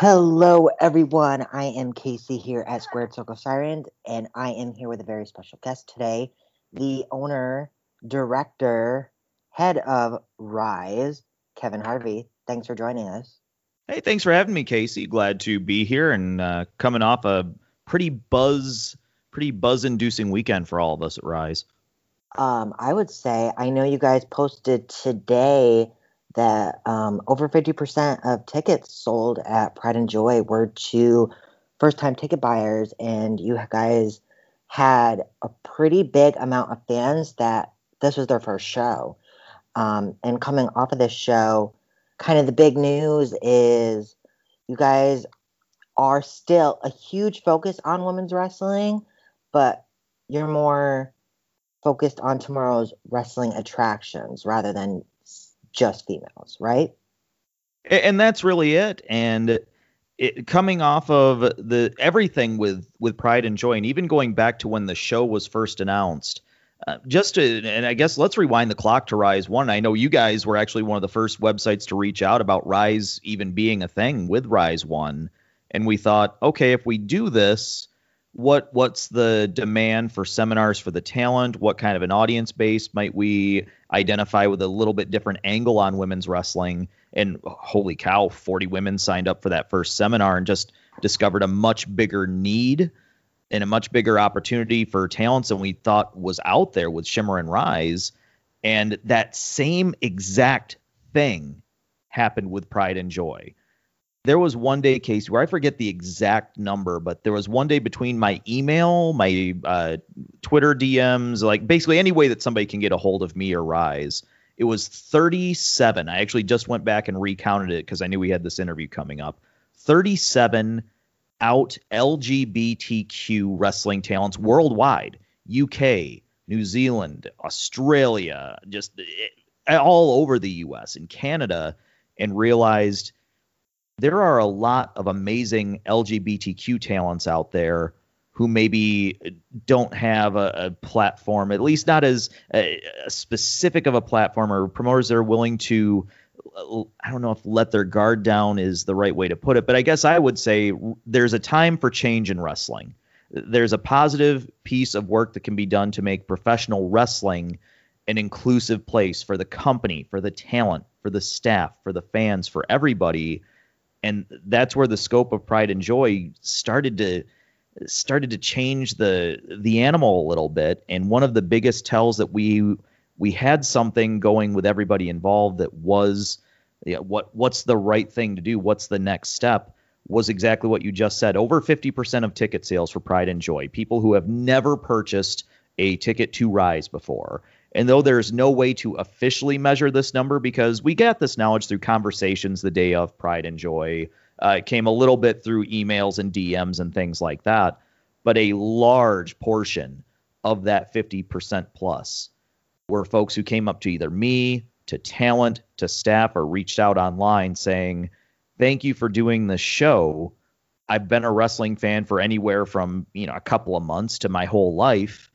Hello, everyone. I am Casey here at Squared Circle Sirens, and I am here with a very special guest today the owner, director, head of Rise, Kevin Harvey. Thanks for joining us. Hey, thanks for having me, Casey. Glad to be here and uh, coming off a pretty buzz, pretty buzz-inducing weekend for all of us at Rise. Um, I would say I know you guys posted today that um, over 50% of tickets sold at Pride and Joy were to first time ticket buyers, and you guys had a pretty big amount of fans that this was their first show. Um, and coming off of this show, kind of the big news is you guys are still a huge focus on women's wrestling, but you're more focused on tomorrow's wrestling attractions rather than just females, right? And that's really it. And it, coming off of the everything with with Pride and Joy, and even going back to when the show was first announced, uh, just to and I guess let's rewind the clock to Rise One. I know you guys were actually one of the first websites to reach out about Rise even being a thing with Rise One, and we thought, okay, if we do this, what what's the demand for seminars for the talent? What kind of an audience base might we identify with a little bit different angle on women's wrestling? And holy cow, 40 women signed up for that first seminar and just discovered a much bigger need and a much bigger opportunity for talents than we thought was out there with Shimmer and Rise. And that same exact thing happened with Pride and Joy there was one day, Casey, where I forget the exact number, but there was one day between my email, my uh, Twitter DMs, like basically any way that somebody can get a hold of me or Rise. It was 37. I actually just went back and recounted it because I knew we had this interview coming up. 37 out LGBTQ wrestling talents worldwide UK, New Zealand, Australia, just eh, all over the US and Canada, and realized there are a lot of amazing LGBTQ talents out there who maybe don't have a, a platform, at least not as a, a specific of a platform or promoters that are willing to. I don't know if let their guard down is the right way to put it, but I guess I would say there's a time for change in wrestling. There's a positive piece of work that can be done to make professional wrestling an inclusive place for the company, for the talent, for the staff, for the fans, for everybody and that's where the scope of pride and joy started to started to change the the animal a little bit. And one of the biggest tells that we we had something going with everybody involved that was you know, what what's the right thing to do? What's the next step? Was exactly what you just said. Over 50% of ticket sales for pride and joy people who have never purchased a ticket to rise before and though there's no way to officially measure this number because we got this knowledge through conversations the day of Pride and Joy, uh, it came a little bit through emails and DMs and things like that. But a large portion of that 50% plus were folks who came up to either me, to talent, to staff, or reached out online saying, Thank you for doing this show. I've been a wrestling fan for anywhere from, you know, a couple of months to my whole life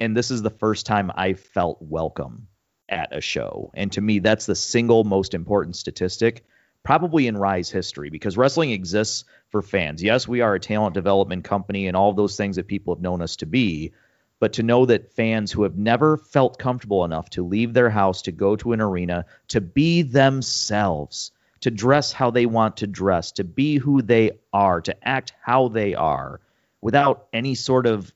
and this is the first time I felt welcome at a show. And to me, that's the single most important statistic, probably in Rise history, because wrestling exists for fans. Yes, we are a talent development company and all those things that people have known us to be. But to know that fans who have never felt comfortable enough to leave their house to go to an arena, to be themselves, to dress how they want to dress, to be who they are, to act how they are, without any sort of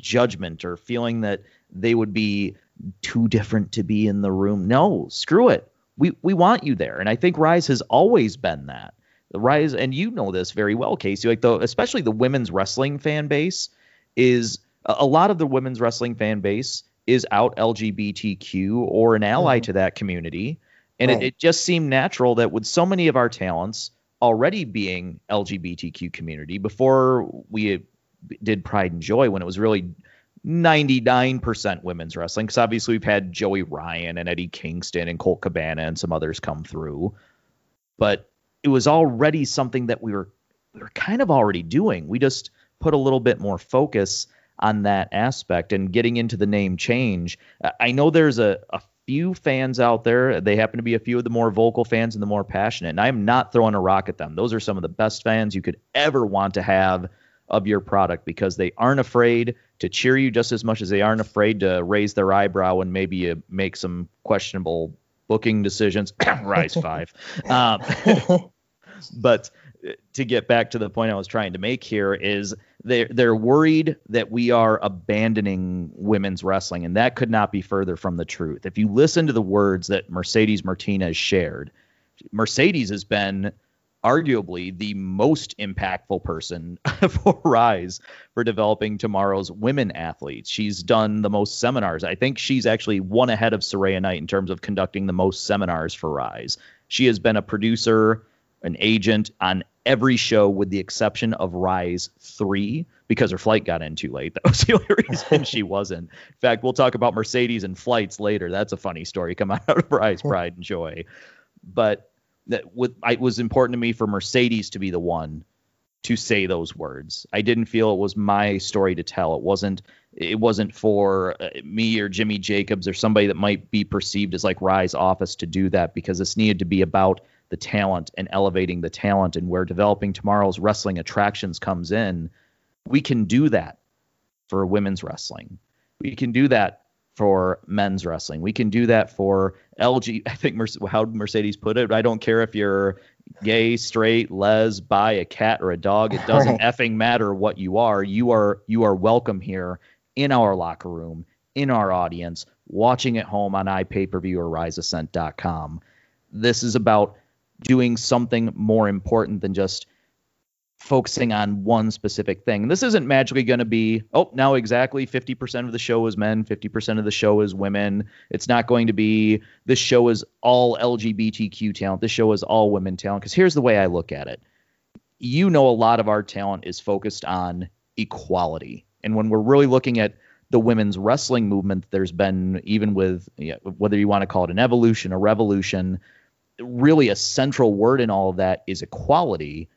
judgment or feeling that they would be too different to be in the room. No, screw it. We we want you there. And I think Rise has always been that. The Rise, and you know this very well, Casey, like the especially the women's wrestling fan base is a lot of the women's wrestling fan base is out LGBTQ or an ally mm-hmm. to that community. And right. it, it just seemed natural that with so many of our talents already being LGBTQ community before we did Pride and Joy when it was really 99% women's wrestling because obviously we've had Joey Ryan and Eddie Kingston and Colt Cabana and some others come through, but it was already something that we were we were kind of already doing. We just put a little bit more focus on that aspect and getting into the name change. I know there's a, a few fans out there. They happen to be a few of the more vocal fans and the more passionate. And I am not throwing a rock at them. Those are some of the best fans you could ever want to have of your product because they aren't afraid to cheer you just as much as they aren't afraid to raise their eyebrow and maybe you make some questionable booking decisions. Rise five. Um, but to get back to the point I was trying to make here is they're they're worried that we are abandoning women's wrestling, and that could not be further from the truth. If you listen to the words that Mercedes Martinez shared, Mercedes has been arguably the most impactful person for Rise for developing tomorrow's women athletes. She's done the most seminars. I think she's actually one ahead of Saraya Knight in terms of conducting the most seminars for Rise. She has been a producer, an agent on every show with the exception of Rise 3 because her flight got in too late. That was the only reason she wasn't. In fact, we'll talk about Mercedes and flights later. That's a funny story come out of Rise Pride and Joy. But that with, it was important to me for Mercedes to be the one to say those words. I didn't feel it was my story to tell. It wasn't it wasn't for uh, me or Jimmy Jacobs or somebody that might be perceived as like Rise office to do that because this needed to be about the talent and elevating the talent and where developing tomorrow's wrestling attractions comes in we can do that for women's wrestling we can do that for men's wrestling. We can do that for lg i think how mercedes put it? I don't care if you're gay straight les bi a cat or a dog. It doesn't right. effing matter what you are. You are you are welcome here in our locker room in our audience watching at home on iPay-per-view or riseascent.com this is about doing something more important than just focusing on one specific thing. This isn't magically going to be, oh, now exactly 50% of the show is men, 50% of the show is women. It's not going to be, this show is all LGBTQ talent. This show is all women talent. Because here's the way I look at it you know, a lot of our talent is focused on equality. And when we're really looking at the women's wrestling movement, there's been, even with you know, whether you want to call it an evolution, a revolution, really a central word in all of that is equality.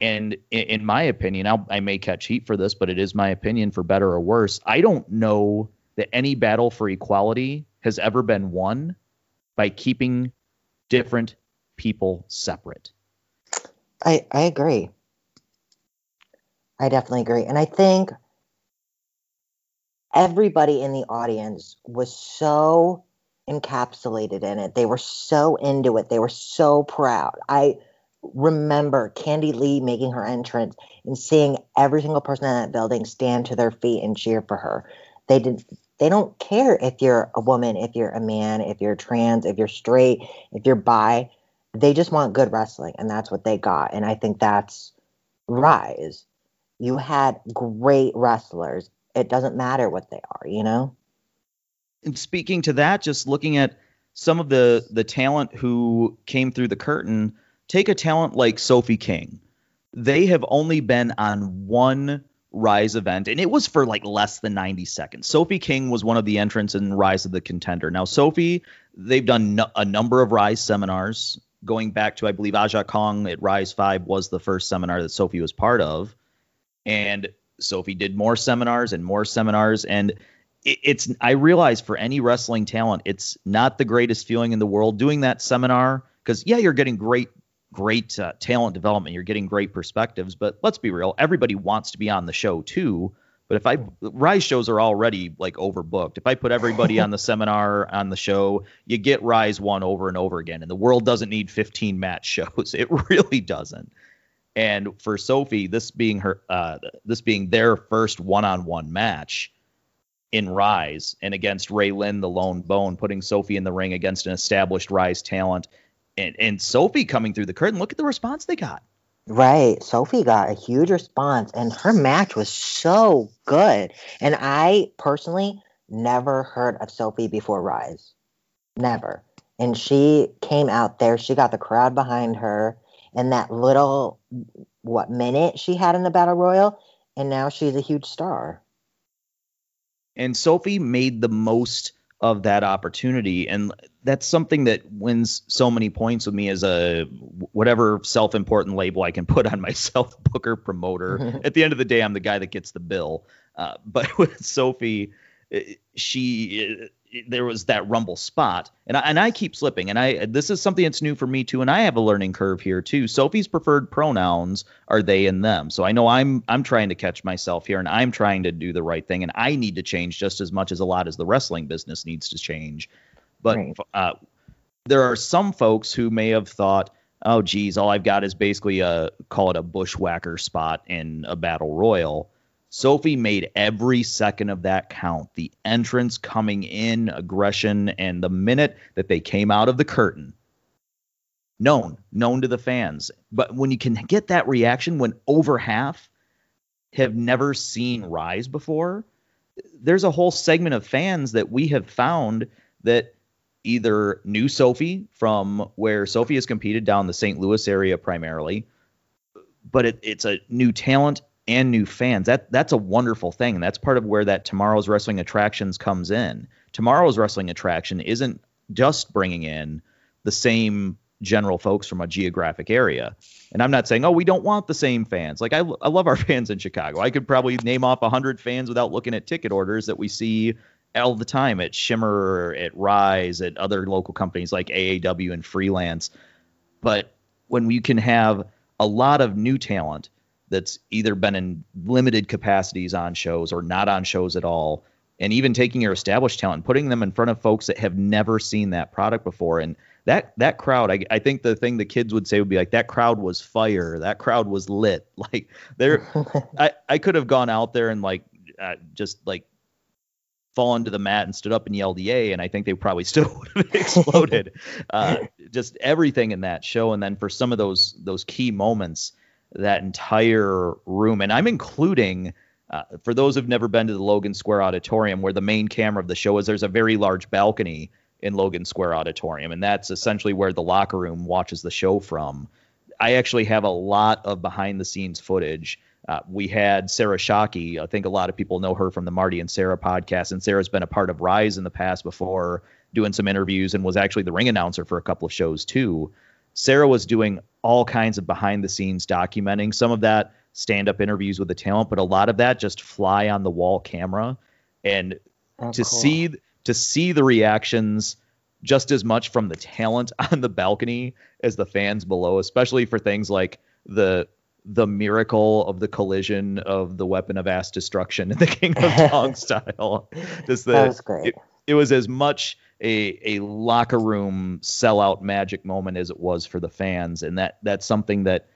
And in, my opinion, I'll, i may catch heat for this, but it is my opinion for better or worse. I don't know that any battle for equality has ever been won by keeping different people separate. I, I agree. I definitely agree. And I think everybody in the audience was so encapsulated in it. They were so into it. They were so proud. I remember Candy Lee making her entrance and seeing every single person in that building stand to their feet and cheer for her. They did they don't care if you're a woman, if you're a man, if you're trans, if you're straight, if you're bi. They just want good wrestling and that's what they got. And I think that's Rise. You had great wrestlers. It doesn't matter what they are, you know? and speaking to that, just looking at some of the the talent who came through the curtain, take a talent like Sophie King. They have only been on one Rise event, and it was for like less than 90 seconds. Sophie King was one of the entrants in Rise of the Contender. Now, Sophie, they've done no, a number of Rise seminars, going back to, I believe, Aja Kong at Rise 5 was the first seminar that Sophie was part of. And Sophie did more seminars and more seminars. And it's I realize for any wrestling talent, it's not the greatest feeling in the world doing that seminar because yeah, you're getting great great uh, talent development, you're getting great perspectives, but let's be real, everybody wants to be on the show too. But if I Rise shows are already like overbooked. If I put everybody on the seminar on the show, you get Rise one over and over again, and the world doesn't need 15 match shows. It really doesn't. And for Sophie, this being her, uh, this being their first one-on-one match, in Rise and against Ray Lynn, the lone bone, putting Sophie in the ring against an established Rise talent. And, and Sophie coming through the curtain. Look at the response they got. Right. Sophie got a huge response, and her match was so good. And I personally never heard of Sophie before Rise. Never. And she came out there, she got the crowd behind her, and that little, what minute she had in the Battle Royal, and now she's a huge star. And Sophie made the most of that opportunity. And that's something that wins so many points with me as a whatever self important label I can put on myself, booker, promoter. At the end of the day, I'm the guy that gets the bill. Uh, but with Sophie, uh, she there was that rumble spot and I, and I keep slipping and I this is something that's new for me too and I have a learning curve here too. Sophie's preferred pronouns are they and them. So I know I'm I'm trying to catch myself here and I'm trying to do the right thing and I need to change just as much as a lot as the wrestling business needs to change. But right. uh, there are some folks who may have thought, "Oh geez, all I've got is basically a call it a bushwhacker spot in a battle royal." Sophie made every second of that count. The entrance coming in, aggression, and the minute that they came out of the curtain, known, known to the fans. But when you can get that reaction when over half have never seen Rise before, there's a whole segment of fans that we have found that either knew Sophie from where Sophie has competed down the St. Louis area primarily, but it, it's a new talent and new fans. That that's a wonderful thing, and that's part of where that tomorrow's wrestling attractions comes in. Tomorrow's wrestling attraction isn't just bringing in the same general folks from a geographic area. And I'm not saying, oh, we don't want the same fans. Like I, I love our fans in Chicago. I could probably name off hundred fans without looking at ticket orders that we see all the time at Shimmer, at Rise, at other local companies like AAW and Freelance. But when we can have a lot of new talent that's either been in limited capacities on shows or not on shows at all and even taking your established talent putting them in front of folks that have never seen that product before and that that crowd I, I think the thing the kids would say would be like that crowd was fire that crowd was lit like there I, I could have gone out there and like uh, just like fallen to the mat and stood up and yelled "yay!" and I think they probably still would have exploded. uh, just everything in that show, and then for some of those those key moments, that entire room, and I'm including. Uh, for those who've never been to the Logan Square Auditorium, where the main camera of the show is, there's a very large balcony in Logan Square Auditorium, and that's essentially where the locker room watches the show from. I actually have a lot of behind the scenes footage. Uh, we had Sarah Shockey. I think a lot of people know her from the Marty and Sarah podcast, and Sarah's been a part of Rise in the past before, doing some interviews, and was actually the ring announcer for a couple of shows too. Sarah was doing all kinds of behind the scenes documenting some of that stand up interviews with the talent, but a lot of that just fly on the wall camera. And oh, to cool. see to see the reactions just as much from the talent on the balcony as the fans below, especially for things like the the miracle of the collision of the weapon of mass destruction in the King of Kong style. Just the, that was great. It, it was as much a a locker room sellout magic moment as it was for the fans, and that that's something that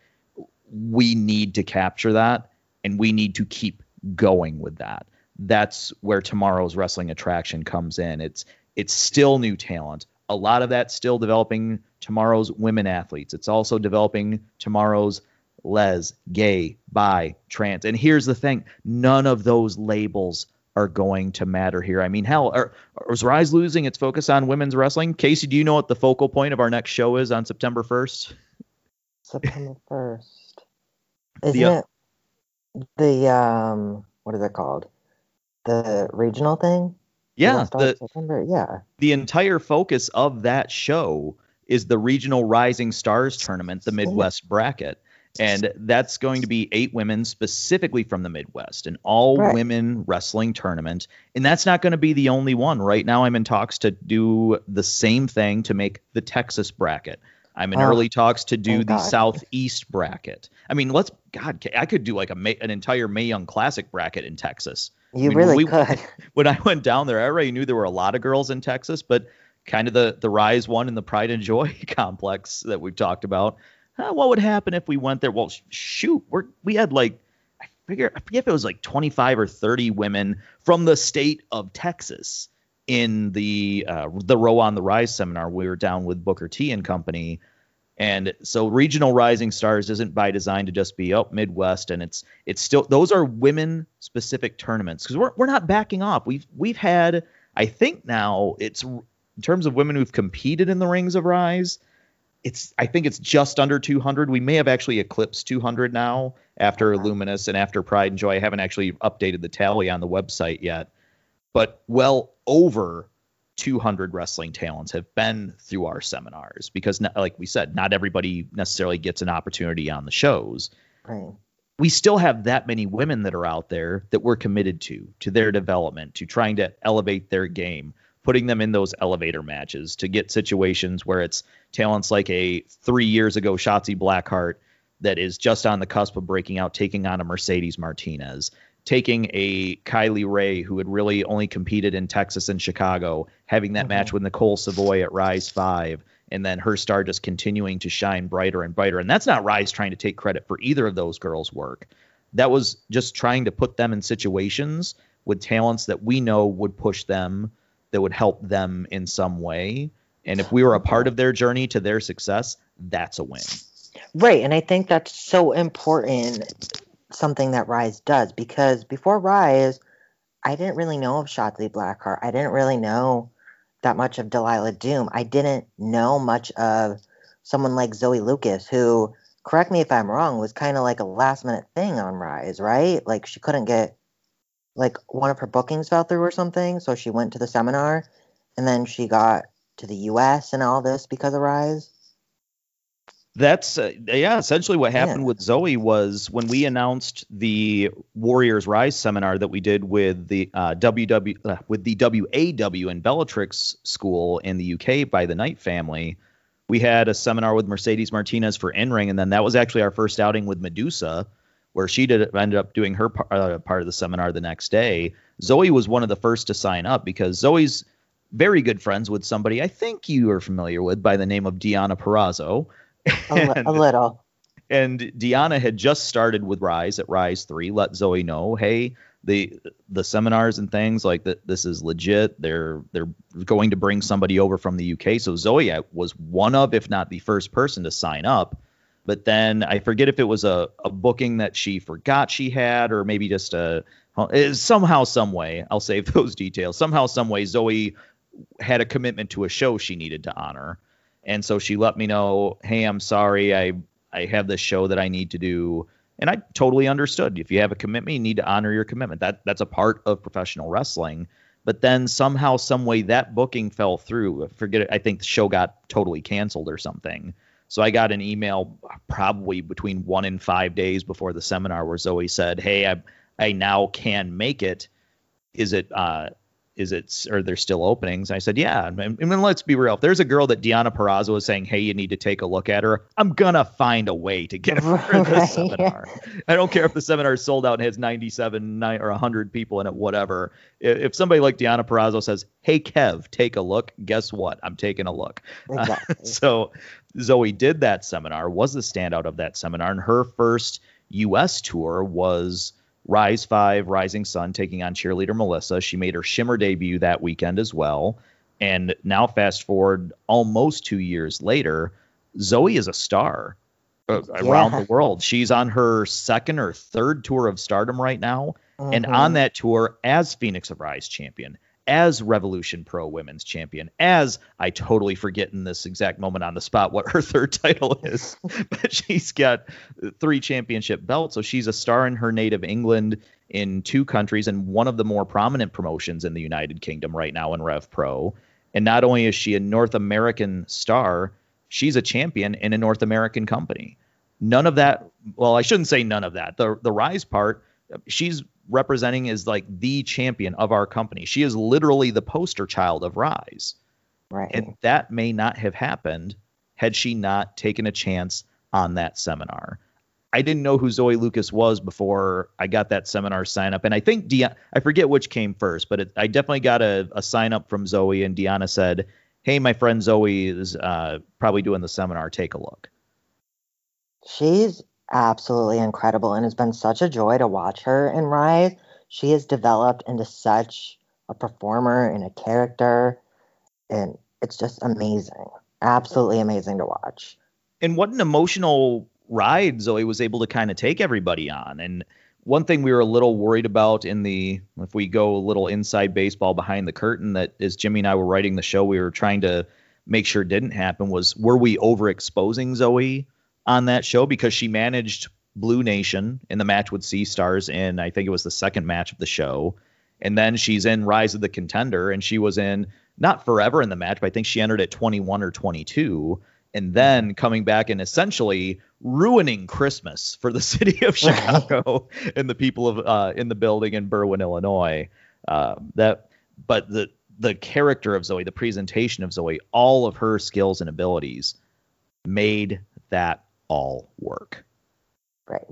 we need to capture that, and we need to keep going with that. That's where tomorrow's wrestling attraction comes in. It's it's still new talent. A lot of that still developing tomorrow's women athletes. It's also developing tomorrow's les, gay, bi, trans. And here's the thing: none of those labels are going to matter here. I mean, hell, are, is Rise losing its focus on women's wrestling? Casey, do you know what the focal point of our next show is on September 1st? September 1st. Isn't the, uh, it the, um, what is it called? The regional thing? Yeah. The, September? Yeah. The entire focus of that show is the regional Rising Stars tournament, the Midwest bracket and that's going to be eight women specifically from the Midwest, an all right. women wrestling tournament. And that's not going to be the only one. Right now, I'm in talks to do the same thing to make the Texas bracket. I'm in oh, early talks to do the God. Southeast bracket. I mean, let's God, I could do like a an entire May Young Classic bracket in Texas. You I mean, really we, could. When I went down there, I already knew there were a lot of girls in Texas, but kind of the the Rise one and the Pride and Joy complex that we've talked about what would happen if we went there? Well, shoot, we we had like I figure I forget if it was like 25 or 30 women from the state of Texas in the uh, the Row on the Rise seminar. We were down with Booker T and company. And so regional rising stars isn't by design to just be up oh, Midwest and it's it's still those are women specific tournaments because we're we're not backing off. We've we've had I think now it's in terms of women who've competed in the rings of rise, it's I think it's just under 200. We may have actually eclipsed 200 now after Luminous and after Pride and Joy. I haven't actually updated the tally on the website yet, but well over 200 wrestling talents have been through our seminars because, like we said, not everybody necessarily gets an opportunity on the shows. Right. We still have that many women that are out there that we're committed to, to their development, to trying to elevate their game putting them in those elevator matches to get situations where it's talents like a three years ago Shotzi Blackheart that is just on the cusp of breaking out, taking on a Mercedes Martinez, taking a Kylie Rae who had really only competed in Texas and Chicago, having that mm-hmm. match with Nicole Savoy at Rise 5, and then her star just continuing to shine brighter and brighter. And that's not Rise trying to take credit for either of those girls' work. That was just trying to put them in situations with talents that we know would push them, that would help them in some way. And if we were a part of their journey to their success, that's a win. Right. And I think that's so important, something that Rise does, because before Rise, I didn't really know of Shotzi Blackheart. I didn't really know that much of Delilah Doom. I didn't know much of someone like Zoe Lucas, who, correct me if I'm wrong, was kind of like a last minute thing on Rise, right? Like she couldn't get, like one of her bookings fell through or something. So she went to the seminar and then she got to the US and all this because of Rise that's uh, yeah essentially what happened yeah. with zoe was when we announced the warriors rise seminar that we did with the uh, ww uh, with the waw and bellatrix school in the uk by the knight family we had a seminar with mercedes martinez for in-ring and then that was actually our first outing with medusa where she did ended up doing her uh, part of the seminar the next day zoe was one of the first to sign up because zoe's very good friends with somebody i think you are familiar with by the name of Deonna Purrazzo and, a, little. And Deonna had just started with Rise at Rise Three. Let Zoe know, hey, the the seminars and things like that. This is legit. They're they're going to bring somebody over from the UK. So Zoe was one of, if not the first person to sign up. But then I forget if it was a, a booking that she forgot she had, or maybe just a uh, somehow, some way. I'll save those details. Somehow, some way, Zoe had a commitment to a show she needed to honor and so she let me know, "Hey, I'm sorry. I I have this show that I need to do." And I totally understood. If you have a commitment, you need to honor your commitment. That that's a part of professional wrestling. But then somehow, some way, that booking fell through. Forget it. I think the show got totally canceled or something. So I got an email probably between one and five days before the seminar where Zoe said, "Hey, I I now can make it. Is it uh, is it are there still openings? I said, yeah. I mean, let's be real. If there's a girl that Deonna Purrazzo is saying, hey, you need to take a look at her, I'm gonna find a way to get her right. the seminar. I don't care if the seminar is sold out and has 97 nine, or 100 people in it, whatever. If somebody like Deonna Purrazzo says, hey, Kev, take a look, guess what? I'm taking a look. Exactly. Uh, so Zoe did that seminar, was the standout of that seminar, and her first U.S. tour was Rise 5, Rising Sun taking on cheerleader Melissa. She made her Shimmer debut that weekend as well. And now, fast forward almost two years later, Zoe is a star uh, around the world. She's on her second or third tour of stardom right now. Mm-hmm. And on that tour, as Phoenix of Rise champion, as Revolution Pro Women's Champion, as I totally forget in this exact moment on the spot what her third title is, but she's got three championship belts. So she's a star in her native England in two countries and one of the more prominent promotions in the United Kingdom right now in Rev Pro. And not only is she a North American star, she's a champion in a North American company. None of that, well, I shouldn't say none of that. The the rise part, she's representing as like the champion of our company. She is literally the poster child of Rise. Right. And that may not have happened had she not taken a chance on that seminar. I didn't know who Zoe Lucas was before I got that seminar sign up. And I think De- I forget which came first, but it, I definitely got a, a, sign up from Zoe, and Deonna said, Hey, my friend Zoe is uh, probably doing the seminar. Take a look. She's absolutely incredible and it's been such a joy to watch her in Rise. She has developed into such a performer and a character, and it's just amazing. Absolutely amazing to watch. And what an emotional ride Zoe was able to kind of take everybody on. And one thing we were a little worried about in the, if we go a little inside baseball behind the curtain, that as Jimmy and I were writing the show, we were trying to make sure didn't happen was were we overexposing Zoe on that show because she managed Blue Nation in the match with Sea Stars in I think it was the second match of the show. And then she's in Rise of the Contender and she was in not forever in the match, but I think she entered at 21 or 22 and then coming back and essentially ruining Christmas for the city of Chicago and the people of uh, in the building in Berwyn, Illinois. Uh, that, but the the character of Zoe, the presentation of Zoe, all of her skills and abilities made that all work. Right.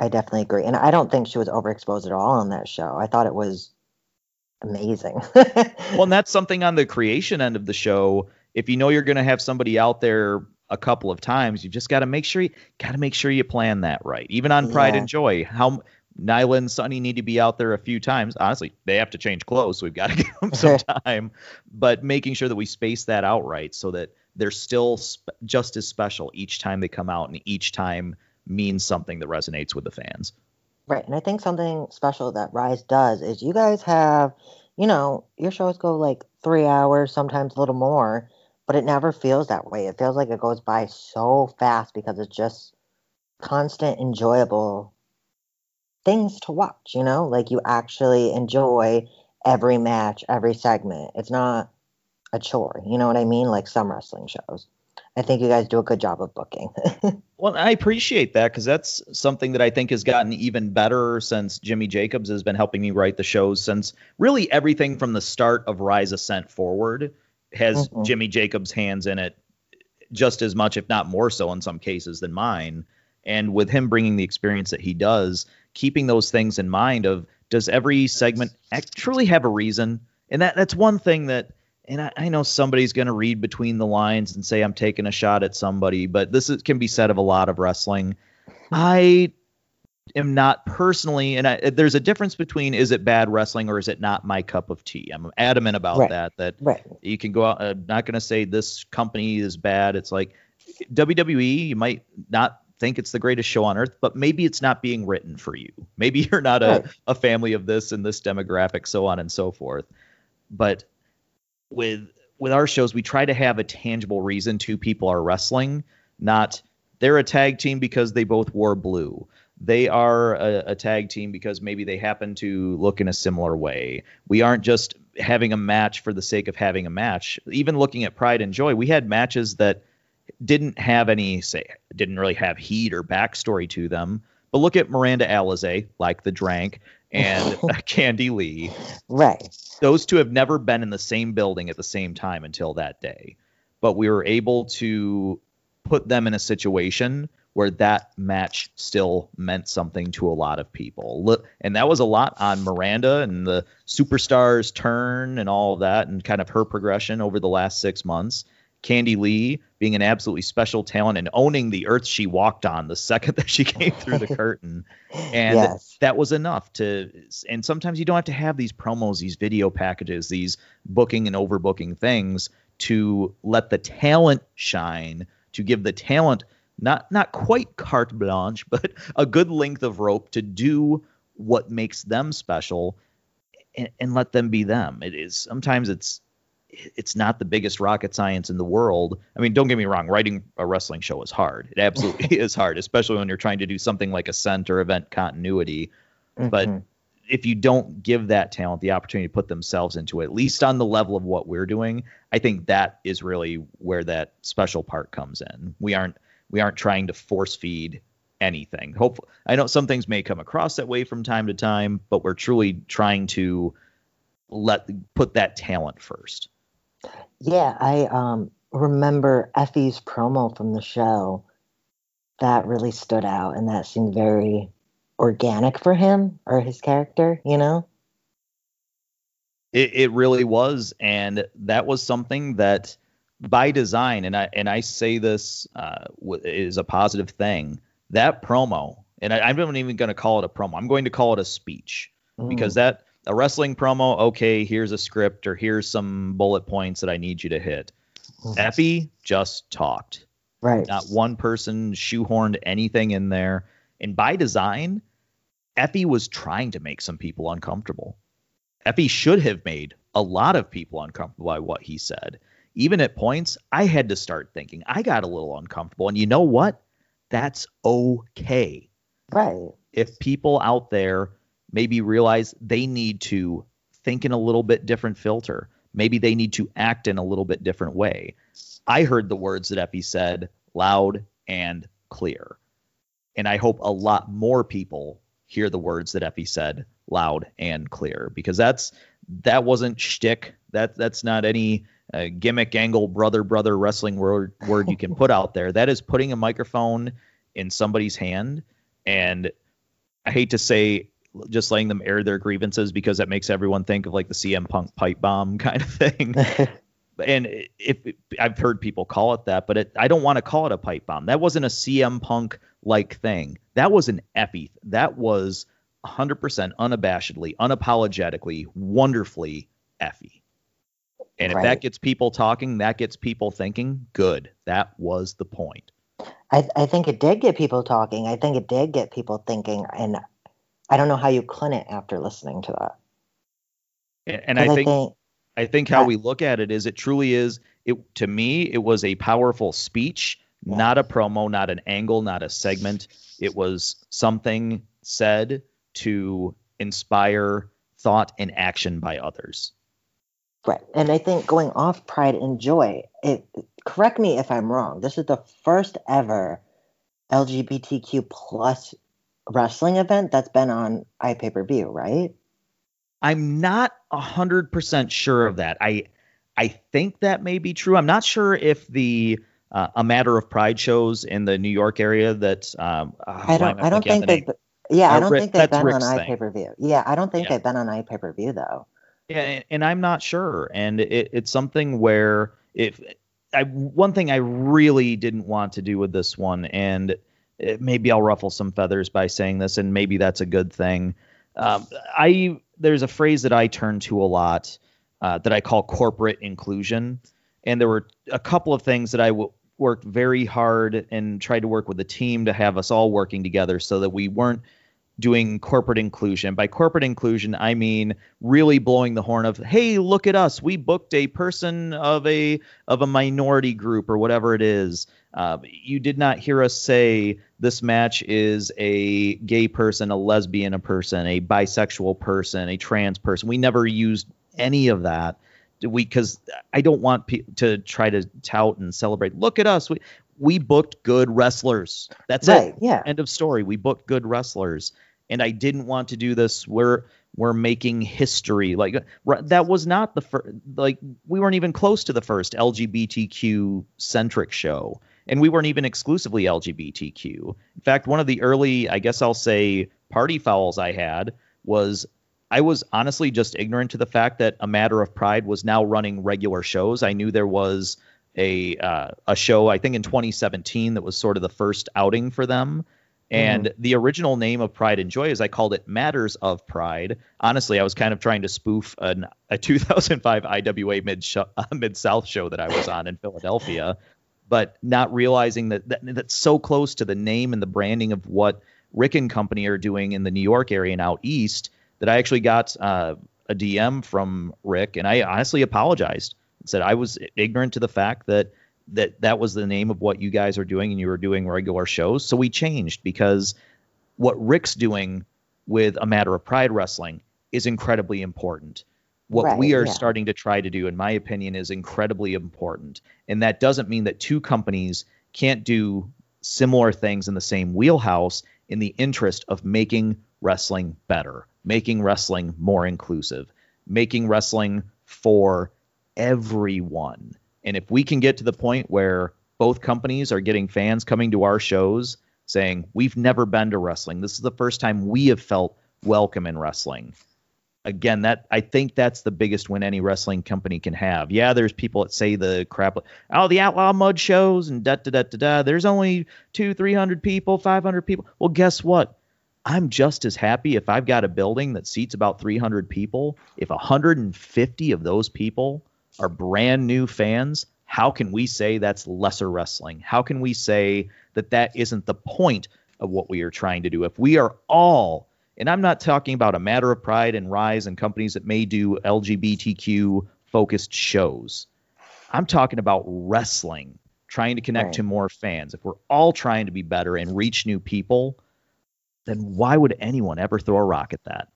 I definitely agree. And I don't think she was overexposed at all on that show. I thought it was amazing. well, and that's something on the creation end of the show. If you know you're going to have somebody out there a couple of times, you just got to make sure you got to make sure you plan that right. Even on Pride yeah. and Joy, how Nyla and Sonny need to be out there a few times. Honestly, they have to change clothes, so we've got to give them some time. But making sure that we space that out right so that they're still sp- just as special each time they come out, and each time means something that resonates with the fans. Right. And I think something special that Rise does is you guys have, you know, your shows go like three hours, sometimes a little more, but it never feels that way. It feels like it goes by so fast because it's just constant, enjoyable things to watch, you know? Like you actually enjoy every match, every segment. It's not a chore, you know what I mean? Like some wrestling shows. I think you guys do a good job of booking. well, I appreciate that because that's something that I think has gotten even better since Jimmy Jacobs has been helping me write the shows. Since really everything from the start of Rise Ascent forward has mm-hmm. Jimmy Jacobs' hands in it just as much, if not more so, in some cases than mine. And with him bringing the experience that he does, keeping those things in mind of does every segment actually have a reason? And that that's one thing that and I, I know somebody's going to read between the lines and say I'm taking a shot at somebody, but this is, can be said of a lot of wrestling. Hmm. I am not personally, and I, there's a difference between is it bad wrestling or is it not my cup of tea. I'm adamant about right. that. That right. you can go out. I'm not going to say this company is bad. It's like WWE. You might not think it's the greatest show on earth, but maybe it's not being written for you. Maybe you're not a, right. a family of this and this demographic, so on and so forth. But with with our shows, we try to have a tangible reason two people are wrestling, not they're a tag team because they both wore blue. They are a, a, tag team because maybe they happen to look in a similar way. We aren't just having a match for the sake of having a match. Even looking at Pride and Joy, we had matches that didn't have any say, didn't really have heat or backstory to them. But look at Miranda Alizé, like the Drank, and oh. Candy Lee. Right. Those two have never been in the same building at the same time until that day. But we were able to put them in a situation where that match still meant something to a lot of people. And that was a lot on Miranda and the superstars turn and all of that and kind of her progression over the last six months. Candy Lee being an absolutely special talent and owning the earth she walked on the second that she came through the curtain. And yes. that was enough to and sometimes you don't have to have these promos, these video packages, these booking and overbooking things to let the talent shine, to give the talent not not quite carte blanche, but a good length of rope to do what makes them special and, and let them be them. It is sometimes it's it's not the biggest rocket science in the world. I mean, don't get me wrong, writing a wrestling show is hard. It absolutely is hard, especially when you're trying to do something like a Ascent or event continuity. Mm-hmm. But if you don't give that talent the opportunity to put themselves into it, at least on the level of what we're doing, I think that is really where that special part comes in. We aren't we aren't trying to force feed anything. Hopefully, I know some things may come across that way from time to time, but we're truly trying to let put that talent first. Yeah, I um, remember Effy's promo from the show. That really stood out, and that seemed very organic for him or his character. You know. It, it really was, and that was something that, by design, and I and I say this uh, is a positive thing. That promo, and I, I'm not even going to call it a promo. I'm going to call it a speech mm. because that a wrestling promo, okay, here's a script or here's some bullet points that I need you to hit. Mm-hmm. Effy just talked. Right. Not one person shoehorned anything in there. And by design, Effy was trying to make some people uncomfortable. Effy should have made a lot of people uncomfortable by what he said. Even at points, I had to start thinking. I got a little uncomfortable. And you know what? That's okay. Right. If people out there maybe realize they need to think in a little bit different filter. Maybe they need to act in a little bit different way. I heard the words that Effy said loud and clear. And I hope a lot more people hear the words that Effy said loud and clear because that's that wasn't shtick. That that's not any uh, gimmick angle brother brother wrestling word word you can put out there. That is putting a microphone in somebody's hand, and I hate to say just letting them air their grievances because that makes everyone think of like the CM Punk pipe bomb kind of thing. and if I've heard people call it that, but it, I don't want to call it a pipe bomb. That wasn't a CM Punk like thing. That was an Effy. That was 100% unabashedly, unapologetically, wonderfully Effy. And if right. that gets people talking, that gets people thinking, good. That was the point. I, I think it did get people talking. I think it did get people thinking. And I don't know how you it after listening to that. And, and I, think, I think I think how we look at it is it truly is it to me it was a powerful speech, yeah. not a promo, not an angle, not a segment. It was something said to inspire thought and action by others. Right. And I think going off Pride and Joy, it correct me if I'm wrong. This is the first ever LGBTQ plus wrestling event that's been on iPay-per-view, right? I'm not hundred percent sure of that. I I think that may be true. I'm not sure if the uh, a matter of pride shows in the New York area that um, uh, I don't I don't think they yeah I don't think they've been Rick's on iPay-per-view. Yeah, I don't think yeah. they've been on iPay-per-view though. Yeah, and, and I'm not sure, and it, it's something where if I one thing I really didn't want to do with this one, and it, maybe I'll ruffle some feathers by saying this, and maybe that's a good thing. Um, I there's a phrase that I turn to a lot uh, that I call corporate inclusion, and there were a couple of things that I w- worked very hard and tried to work with the team to have us all working together so that we weren't doing corporate inclusion. By corporate inclusion, I mean really blowing the horn of, "Hey, look at us! We booked a person of a of a minority group or whatever it is." Uh, you did not hear us say this match is a gay person, a lesbian a person, a bisexual person, a trans person. We never used any of that. We because I don't want pe- to try to tout and celebrate. Look at us. We we booked good wrestlers. That's right, it. Yeah. End of story. We booked good wrestlers, and I didn't want to do this. We're we're making history. Like that was not the first. Like we weren't even close to the first LGBTQ centric show, and we weren't even exclusively LGBTQ. In fact, one of the early, I guess I'll say, party fouls I had was I was honestly just ignorant to the fact that a matter of pride was now running regular shows. I knew there was a uh, a show I think in 2017 that was sort of the first outing for them. And mm-hmm. the original name of Pride and Joy, is I called it, Matters of Pride. Honestly, I was kind of trying to spoof an, a 2005 IWA Mid uh, Mid South show that I was on in Philadelphia, but not realizing that, that that's so close to the name and the branding of what Rick and Company are doing in the New York area and out east that I actually got uh, a DM from Rick, and I honestly apologized said I was ignorant to the fact that that that was the name of what you guys are doing and you were doing regular shows. So we changed because what Rick's doing with a matter of pride wrestling is incredibly important. What right, we are yeah. starting to try to do, in my opinion, is incredibly important. And that doesn't mean that two companies can't do similar things in the same wheelhouse in the interest of making wrestling better, making wrestling more inclusive, making wrestling for everyone. And if we can get to the point where both companies are getting fans coming to our shows saying, We've never been to wrestling. This is the first time we have felt welcome in wrestling. Again, that I think that's the biggest win any wrestling company can have. Yeah, there's people that say the crap, oh, the outlaw mud shows and da da da da da. There's only two, three hundred people, five hundred people. Well, guess what? I'm just as happy if I've got a building that seats about 300 people. If 150 of those people are brand new fans, how can we say that's lesser wrestling? How can we say that that isn't the point of what we are trying to do? If we are all, and I'm not talking about a matter of pride and rise and companies that may do LGBTQ focused shows. I'm talking about wrestling, trying to connect right. to more fans. If we're all trying to be better and reach new people, then why would anyone ever throw a rock at that?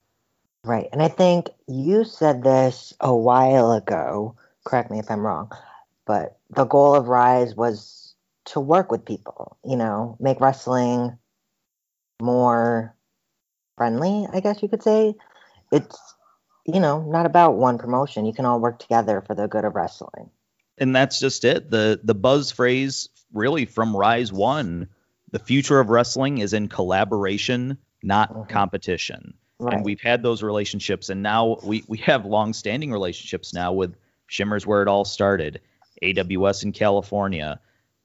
Right. And I think you said this a while ago correct me if I'm wrong, but the goal of Rise was to work with people, you know, make wrestling more friendly, I guess you could say. It's you know, not about one promotion. You can all work together for the good of wrestling. And that's just it. The the buzz phrase really from Rise 1, the future of wrestling is in collaboration, not mm-hmm. competition. Right. And we've had those relationships and now we we have long-standing relationships now with Shimmer's where it all started, AWS in California,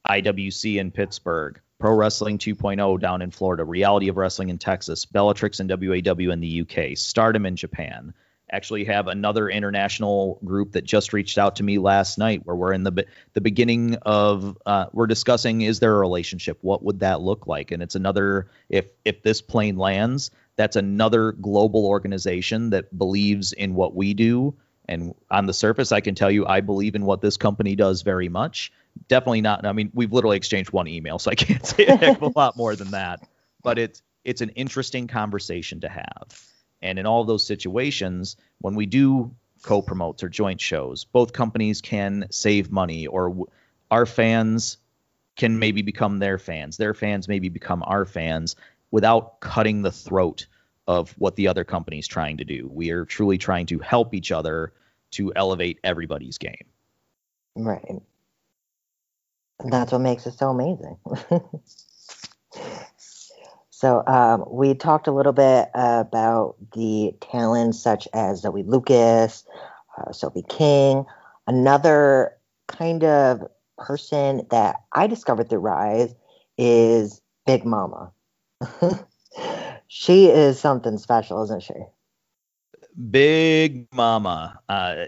IWC in Pittsburgh, Pro Wrestling 2.0 down in Florida, Reality of Wrestling in Texas, Bellatrix and WAW in the UK, Stardom in Japan. Actually, have another international group that just reached out to me last night, where we're in the the beginning of uh, we're discussing is there a relationship? What would that look like? And it's another if if this plane lands, that's another global organization that believes in what we do. And on the surface, I can tell you I believe in what this company does very much definitely not. I mean, we've literally exchanged one email, so I can't say a heck of a lot more than that. But it's it's an interesting conversation to have. And in all those situations, when we do co-promotes or joint shows, both companies can save money, or w- our fans can maybe become their fans. Their fans maybe become our fans without cutting the throat of what the other company's trying to do. We are truly trying to help each other to elevate everybody's game. Right. And that's what makes it so amazing. so um, we talked a little bit about the talents such as Zoe Lukas, uh, Sophie King, another kind of person that I discovered through Rise is Big Mama. she is something special, isn't she? Big Mama. Uh,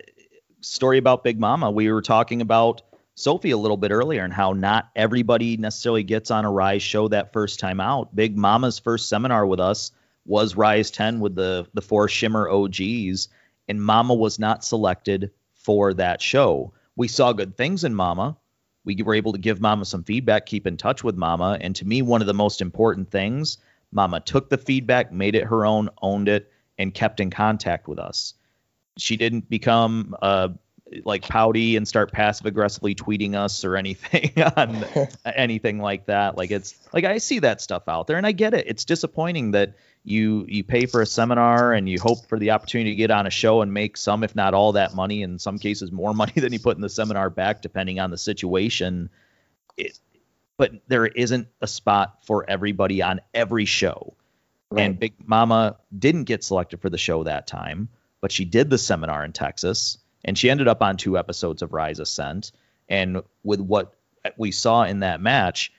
story about Big Mama. We were talking about Sophie a little bit earlier and how not everybody necessarily gets on a Rise show that first time out. Big Mama's first seminar with us was Rise 10 with the the four Shimmer OGs, and Mama was not selected for that show. We saw good things in Mama. We were able to give Mama some feedback, keep in touch with Mama, and to me, one of the most important things, Mama took the feedback, made it her own, owned it, and kept in contact with us. She didn't become a like pouty and start passive aggressively tweeting us or anything on anything like that. Like it's like I see that stuff out there and I get it. It's disappointing that you you pay for a seminar and you hope for the opportunity to get on a show and make some if not all that money in some cases more money than you put in the seminar back depending on the situation. It, but there isn't a spot for everybody on every show. Right. And Big Mama didn't get selected for the show that time, but she did the seminar in Texas and she ended up on two episodes of Rise Ascent. And with what we saw in that match,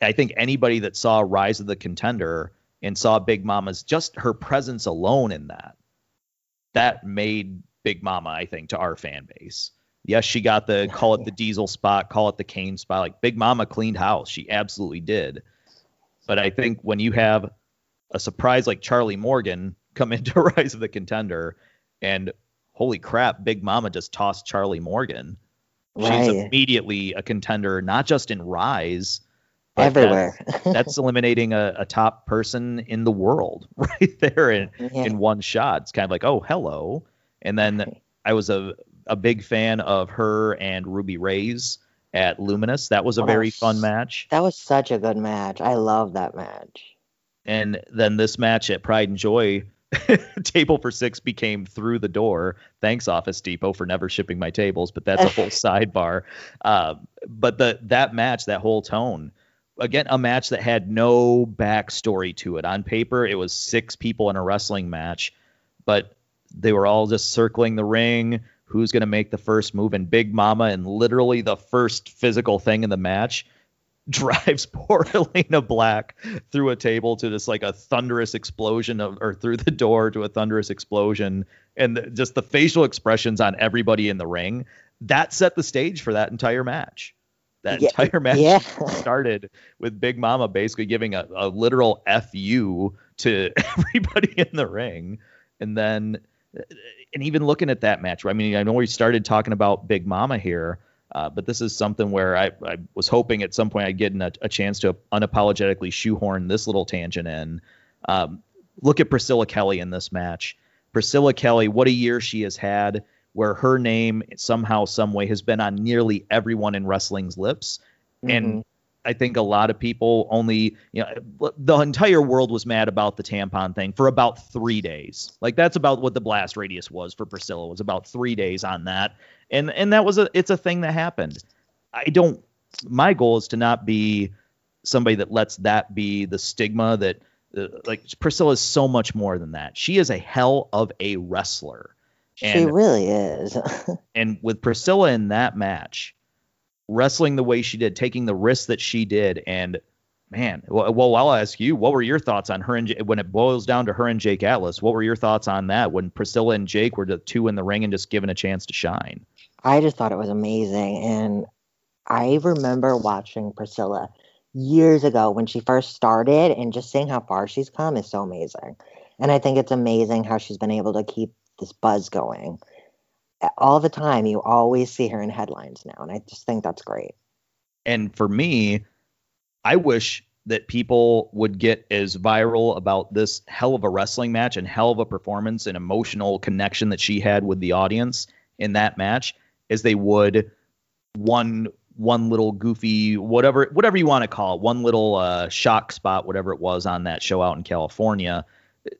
I think anybody that saw Rise of the Contender and saw Big Mama's just her presence alone in that, that made Big Mama, I think, to our fan base. Yes, she got the call it the diesel spot, call it the Kane spot. Like Big Mama cleaned house. She absolutely did. But I think when you have a surprise like Charlie Morgan come into Rise of the Contender and holy crap, Big Mama just tossed Charlie Morgan. Right. She's immediately a contender, not just in Rise, everywhere. That's, that's eliminating a, a, top person in the world right there in, yeah. in one shot. It's kind of like, oh, hello. And then. I was a, a big fan of her and Ruby Raze at Luminous. That was a very fun match. That was such a good match. I love that match. And then this match at Pride and Joy table for six became through the door. Thanks, Office Depot, for never shipping my tables, but that's a whole sidebar. Uh, but the that match, that whole tone, again, a match that had no backstory to it. On paper, it was six people in a wrestling match, but they were all just circling the ring. Who's going to make the first move? And Big Mama, and literally the first physical thing in the match drives poor Elayna Black through a table to just like a thunderous explosion of, or through the door to a thunderous explosion, and the, just the facial expressions on everybody in the ring that set the stage for that entire match. That yeah, entire match yeah. started with Big Mama basically giving a, a literal fu to everybody in the ring, and then and even looking at that match. I mean, I know we started talking about Big Mama here uh, but this is something where I, I, was hoping at some point I'd get a, a, chance to unapologetically shoehorn this little tangent in. Um, look at Priscilla Kelly in this match. Priscilla Kelly, what a year she has had, where her name somehow, some way, has been on nearly everyone in wrestling's lips. Mm-hmm. And I think a lot of people only, you know, the entire world was mad about the tampon thing for about three days. Like that's about what the blast radius was for Priscilla was about three days on that, and and that was a it's a thing that happened. I don't. My goal is to not be somebody that lets that be the stigma that uh, like Priscilla is so much more than that. She is a hell of a wrestler. And, she really is. and with Priscilla in that match, wrestling the way she did, taking the risks that she did, and man, well, I'll ask you, what were your thoughts on her and when it boils down to her and Jake Atlas? What were your thoughts on that when Priscilla and Jake were the two in the ring and just given a chance to shine? I just thought it was amazing, and I remember watching Priscilla years ago when she first started, and just seeing how far she's come is so amazing. And I think it's amazing how she's been able to keep this buzz going all the time. You always see her in headlines now, and I just think that's great. And for me, I wish that people would get as viral about this hell of a wrestling match and hell of a performance and emotional connection that she had with the audience in that match as they would one one little goofy whatever whatever you want to call it one little uh, shock spot whatever it was on that show out in California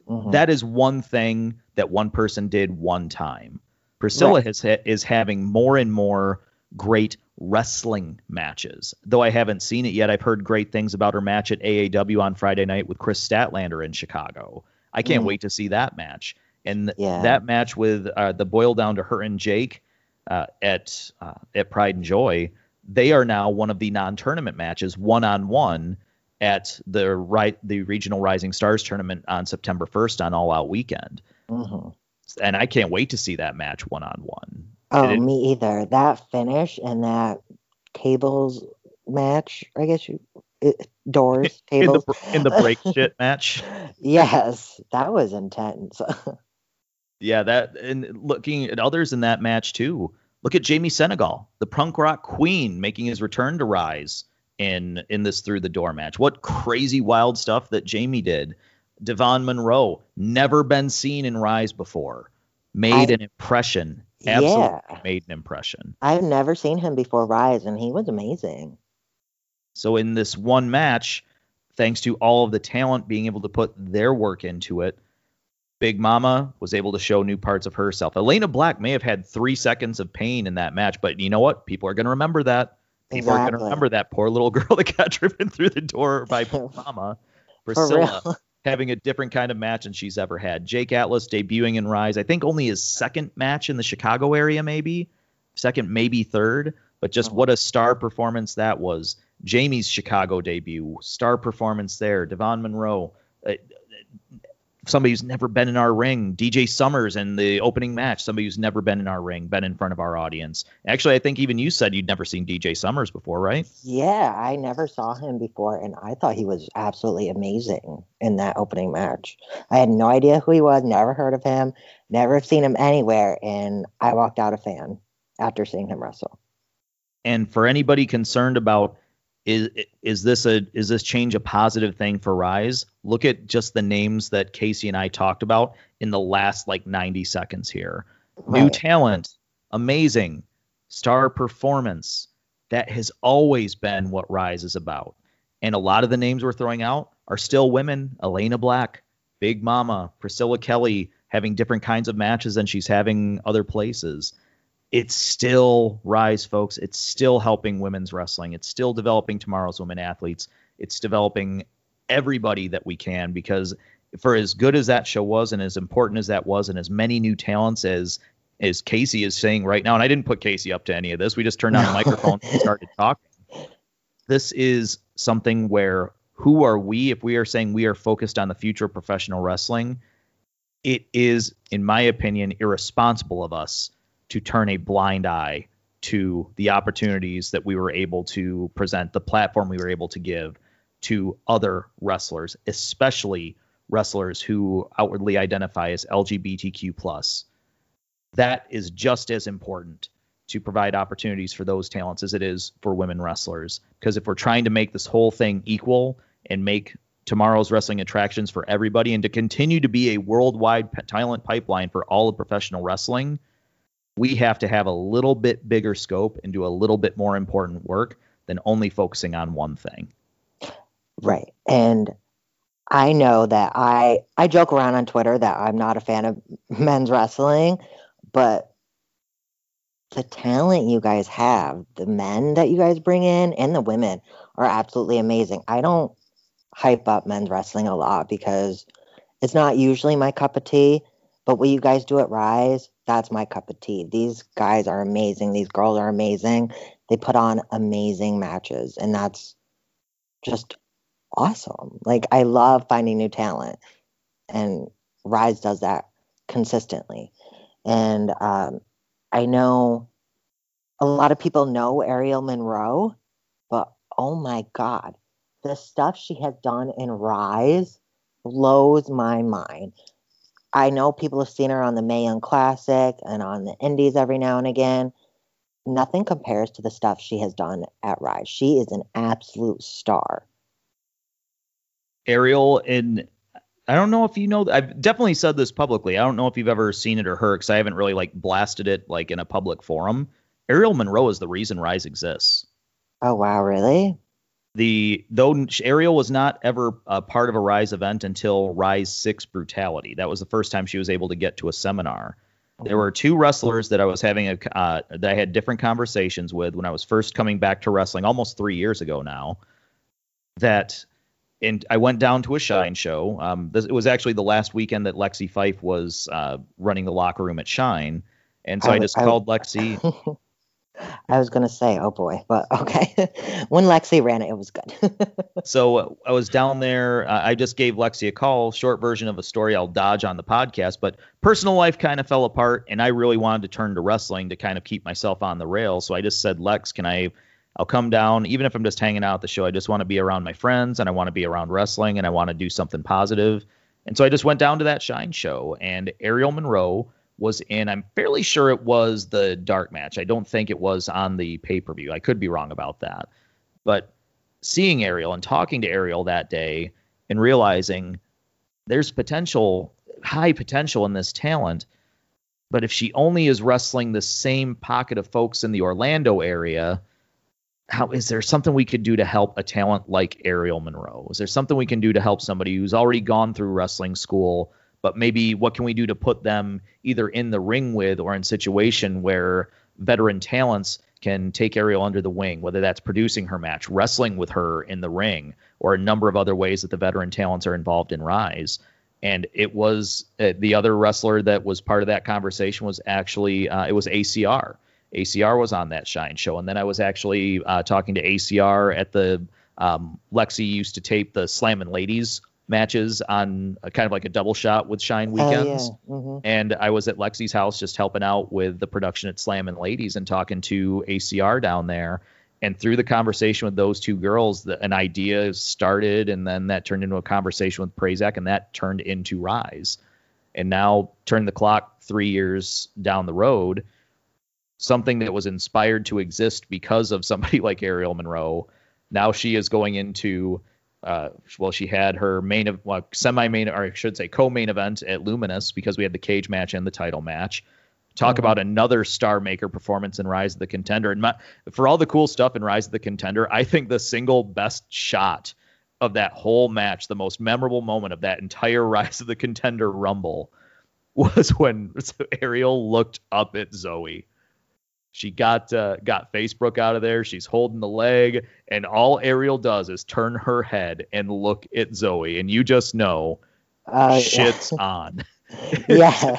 mm-hmm. that is one thing that one person did one time Priscilla right. has is having more and more great wrestling matches. Though I haven't seen it yet, I've heard great things about her match at AAW on Friday night with Kris Statlander in Chicago. I can't mm. wait to see that match. And yeah. that match with uh, the boil down to her and Jake uh, at uh, at Pride and Joy, they are now one of the non-tournament matches, one on one, at the right the regional Rising Stars tournament on September 1st on All Out Weekend. Mm-hmm and I can't wait to see that match one on one. Oh, it, me either. That finish and that tables match, I guess you it, doors tables in the, in the break shit match. Yes, that was intense. yeah, that and looking at others in that match too. Look at Jamie Senegal, the punk rock queen, making his return to Rise in in this through the door match. What crazy wild stuff that Jamie did. Devon Monroe, never been seen in Rise before, made I, an impression. Absolutely yeah. made an impression. I've never seen him before Rise, and he was amazing. So in this one match, thanks to all of the talent being able to put their work into it, Big Mama was able to show new parts of herself. Elayna Black may have had three seconds of pain in that match, but you know what? People are going to remember that. People exactly. are going to remember that poor little girl that got driven through the door by Big Mama. Priscilla having a different kind of match than she's ever had. Jake Atlas debuting in Rise, I think only his second match in the Chicago area, maybe second, maybe third, but just what a star performance that was. Jamie's Chicago debut, star performance there. Devon Monroe, uh, somebody who's never been in our ring. DJ Summers in the opening match, somebody who's never been in our ring, been in front of our audience. Actually, I think even you said you'd never seen DJ Summers before, right? Yeah, I never saw him before, and I thought he was absolutely amazing in that opening match. I had no idea who he was, never heard of him, never seen him anywhere, and I walked out a fan after seeing him wrestle. And for anybody concerned about is is this a is this change a positive thing for Rise? Look at just the names that Casey and I talked about in the last like 90 seconds here. Right. New talent, amazing, star performance. That has always been what Rise is about. And a lot of the names we're throwing out are still women. Elayna Black, Big Mama, Priscilla Kelly having different kinds of matches than she's having other places it's still rise folks. It's still helping women's wrestling. It's still developing tomorrow's women athletes. It's developing everybody that we can because for as good as that show was and as important as that was and as many new talents as as Casey is saying right now and I didn't put Casey up to any of this. We just turned on the microphone and started talking. This is something where who are we? If we are saying we are focused on the future of professional wrestling it is in my opinion irresponsible of us to turn a blind eye to the opportunities that we were able to present, the platform we were able to give to other wrestlers, especially wrestlers who outwardly identify as LGBTQ plus. That is just as important to provide opportunities for those talents as it is for women wrestlers. Because if we're trying to make this whole thing equal and make tomorrow's wrestling attractions for everybody and to continue to be a worldwide talent pipeline for all of professional wrestling, we have to have a little bit bigger scope and do a little bit more important work than only focusing on one thing. Right. And I know that I I joke around on Twitter that I'm not a fan of men's wrestling, but the talent you guys have, the men that you guys bring in and the women are absolutely amazing. I don't hype up men's wrestling a lot because it's not usually my cup of tea, but what you guys do at Rise, that's my cup of tea. These guys are amazing. These girls are amazing. They put on amazing matches and that's just awesome. Like I love finding new talent, and Rise does that consistently. And um, I know a lot of people know Aerial Monroe, but oh my God, the stuff she has done in Rise blows my mind. I know people have seen her on the Mae Young Classic and on the Indies every now and again. Nothing compares to the stuff she has done at Rise. She is an absolute star. Aerial and I don't know if you know I've definitely said this publicly. I don't know if you've ever seen it or heard because I haven't really like blasted it like in a public forum. Aerial Monroe is the reason Rise exists. Oh wow, really? The though Aerial was not ever a part of a Rise event until Rise Six Brutality. That was the first time she was able to get to a seminar. There were two wrestlers that I was having a uh, that I had different conversations with when I was first coming back to wrestling almost three years ago now. That and I went down to a Shine show. Um, this, it was actually the last weekend that Lexie Fyfe was uh, running the locker room at Shine, and so I, I just I, called Lexi. I was gonna say, oh boy, but okay. when Lexi ran it, it was good. so I was down there. Uh, I just gave Lexi a call. Short version of a story I'll dodge on the podcast, but personal life kind of fell apart, and I really wanted to turn to wrestling to kind of keep myself on the rail. So I just said, Lex, can I I'll come down, even if I'm just hanging out at the show. I just want to be around my friends and I want to be around wrestling and I want to do something positive. And so I just went down to that Shine show and Aerial Monroe was in. I'm fairly sure it was the dark match. I don't think it was on the pay per view. I could be wrong about that. But seeing Aerial and talking to Aerial that day and realizing there's potential, high potential in this talent. But if she only is wrestling the same pocket of folks in the Orlando area, how is there something we could do to help a talent like Aerial Monroe? Is there something we can do to help somebody who's already gone through wrestling school, but maybe what can we do to put them either in the ring with or in situation where veteran talents can take Aerial under the wing, whether that's producing her match, wrestling with her in the ring, or a number of other ways that the veteran talents are involved in Rise. And it was uh, the other wrestler that was part of that conversation was actually uh, it was ACR ACR was on that Shine show, and then I was actually uh, talking to ACR at the um, Lexi used to tape the Slammin' Ladies matches on a, kind of like a double shot with Shine weekends, yeah. mm-hmm. and I was at Lexi's house just helping out with the production at Slammin' Ladies and talking to ACR down there. And through the conversation with those two girls, the, an idea started, and then that turned into a conversation with Prazak, and that turned into Rise. And now, turn the clock three years down the road, something that was inspired to exist because of somebody like Aerial Monroe. Now she is going into, uh, well, she had her main, well, semi-main, or I should say co-main event at Luminous because we had the cage match and the title match. Talk mm-hmm. about another star maker performance in Rise of the Contender. And my, for all the cool stuff in Rise of the Contender, I think the single best shot of that whole match, the most memorable moment of that entire Rise of the Contender Rumble, was when Aerial looked up at Zoe she got uh, got Facebook out of there. She's holding the leg, and all Aerial does is turn her head and look at Zoe, and you just know uh, shit's yeah. on. yeah,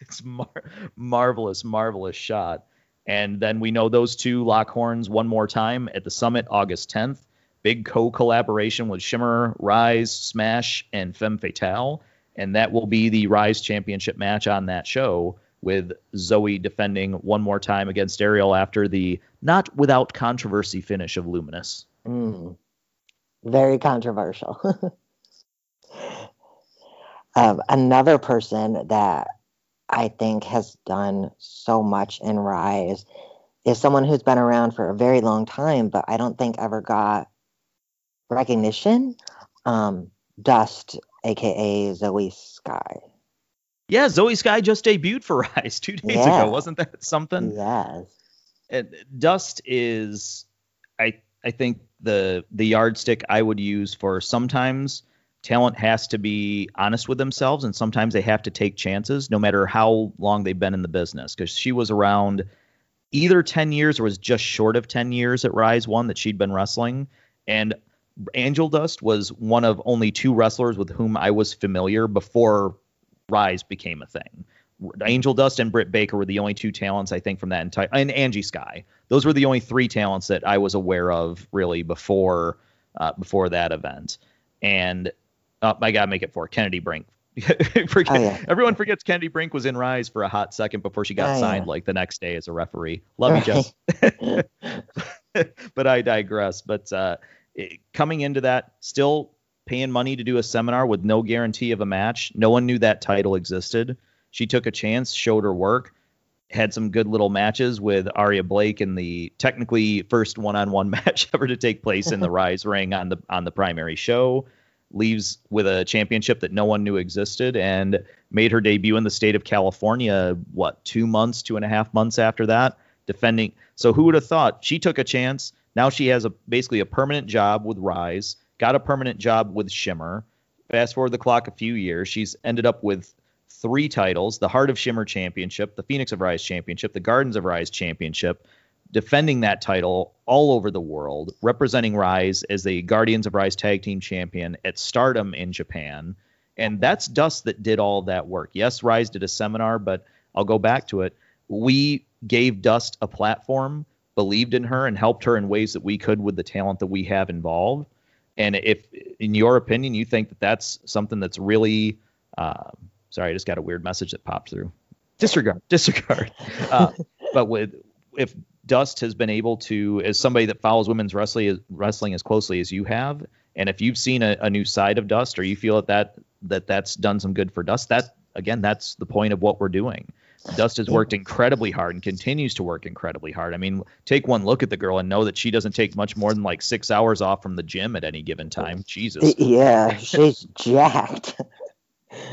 it's mar- marvelous, marvelous shot. And then we know those two lock horns one more time at the summit August 10th. Big co collaboration with Shimmer, Rise, Smash, and Femme Fatale. And that will be the Rise Championship match on that show with Zoe defending one more time against Aerial after the not without controversy finish of Luminous. Mm. Very controversial. um, another person that I think has done so much in Rise is someone who's been around for a very long time, but I don't think ever got recognition. Um, Dust, aka Zoe Sky. Yeah, Zoe Sky just debuted for Rise two days yeah. ago. Wasn't that something? Yes. And Dust is, I I think the the yardstick I would use for sometimes talent has to be honest with themselves and sometimes they have to take chances no matter how long they've been in the business because she was around either 10 years or was just short of 10 years at Rise 1 that she'd been wrestling and Angel Dust was one of only two wrestlers with whom I was familiar before Rise became a thing. Angel Dust and Britt Baker were the only two talents I think from that entire and Angie Sky. Those were the only three talents that I was aware of really before uh, before that event. And oh, I gotta make it for Kennadi Brink. Forget, oh, yeah. Everyone forgets Kennadi Brink was in Rise for a hot second before she got oh, signed yeah. like the next day as a referee. Love you, Jess. but I digress. But uh, it, coming into that, still paying money to do a seminar with no guarantee of a match. No one knew that title existed. She took a chance, showed her work, had some good little matches with Aria Blake in the technically first one-on-one match ever to take place in the Rise ring on the on the primary show. Leaves with a championship that no one knew existed and made her debut in the state of California. What two months, two and a half months after that, defending. So who would have thought she took a chance? Now she has a basically a permanent job with Rise got a permanent job with Shimmer. Fast forward the clock a few years, she's ended up with three titles the Heart of Shimmer Championship, the Phoenix of Rise Championship, the Guardians of Rise Championship, defending that title all over the world, representing Rise as the Guardians of Rise Tag Team Champion at Stardom in Japan. And that's Dust that did all that work. Yes, Rise did a seminar, but I'll go back to it. We gave Dust a platform, believed in her, and helped her in ways that we could with the talent that we have involved. And if, in your opinion, you think that that's something that's really, uh, sorry, I just got a weird message that popped through. Disregard, disregard. Uh, but with if Dust has been able to, as somebody that follows women's wrestling wrestling as closely as you have, and if you've seen a, a new side of Dust, or you feel that that that that's done some good for Dust, that again, that's the point of what we're doing. Dust has worked incredibly hard and continues to work incredibly hard. I mean, take one look at the girl and know that she doesn't take much more than like six hours off from the gym at any given time. Jesus. Yeah, she's jacked.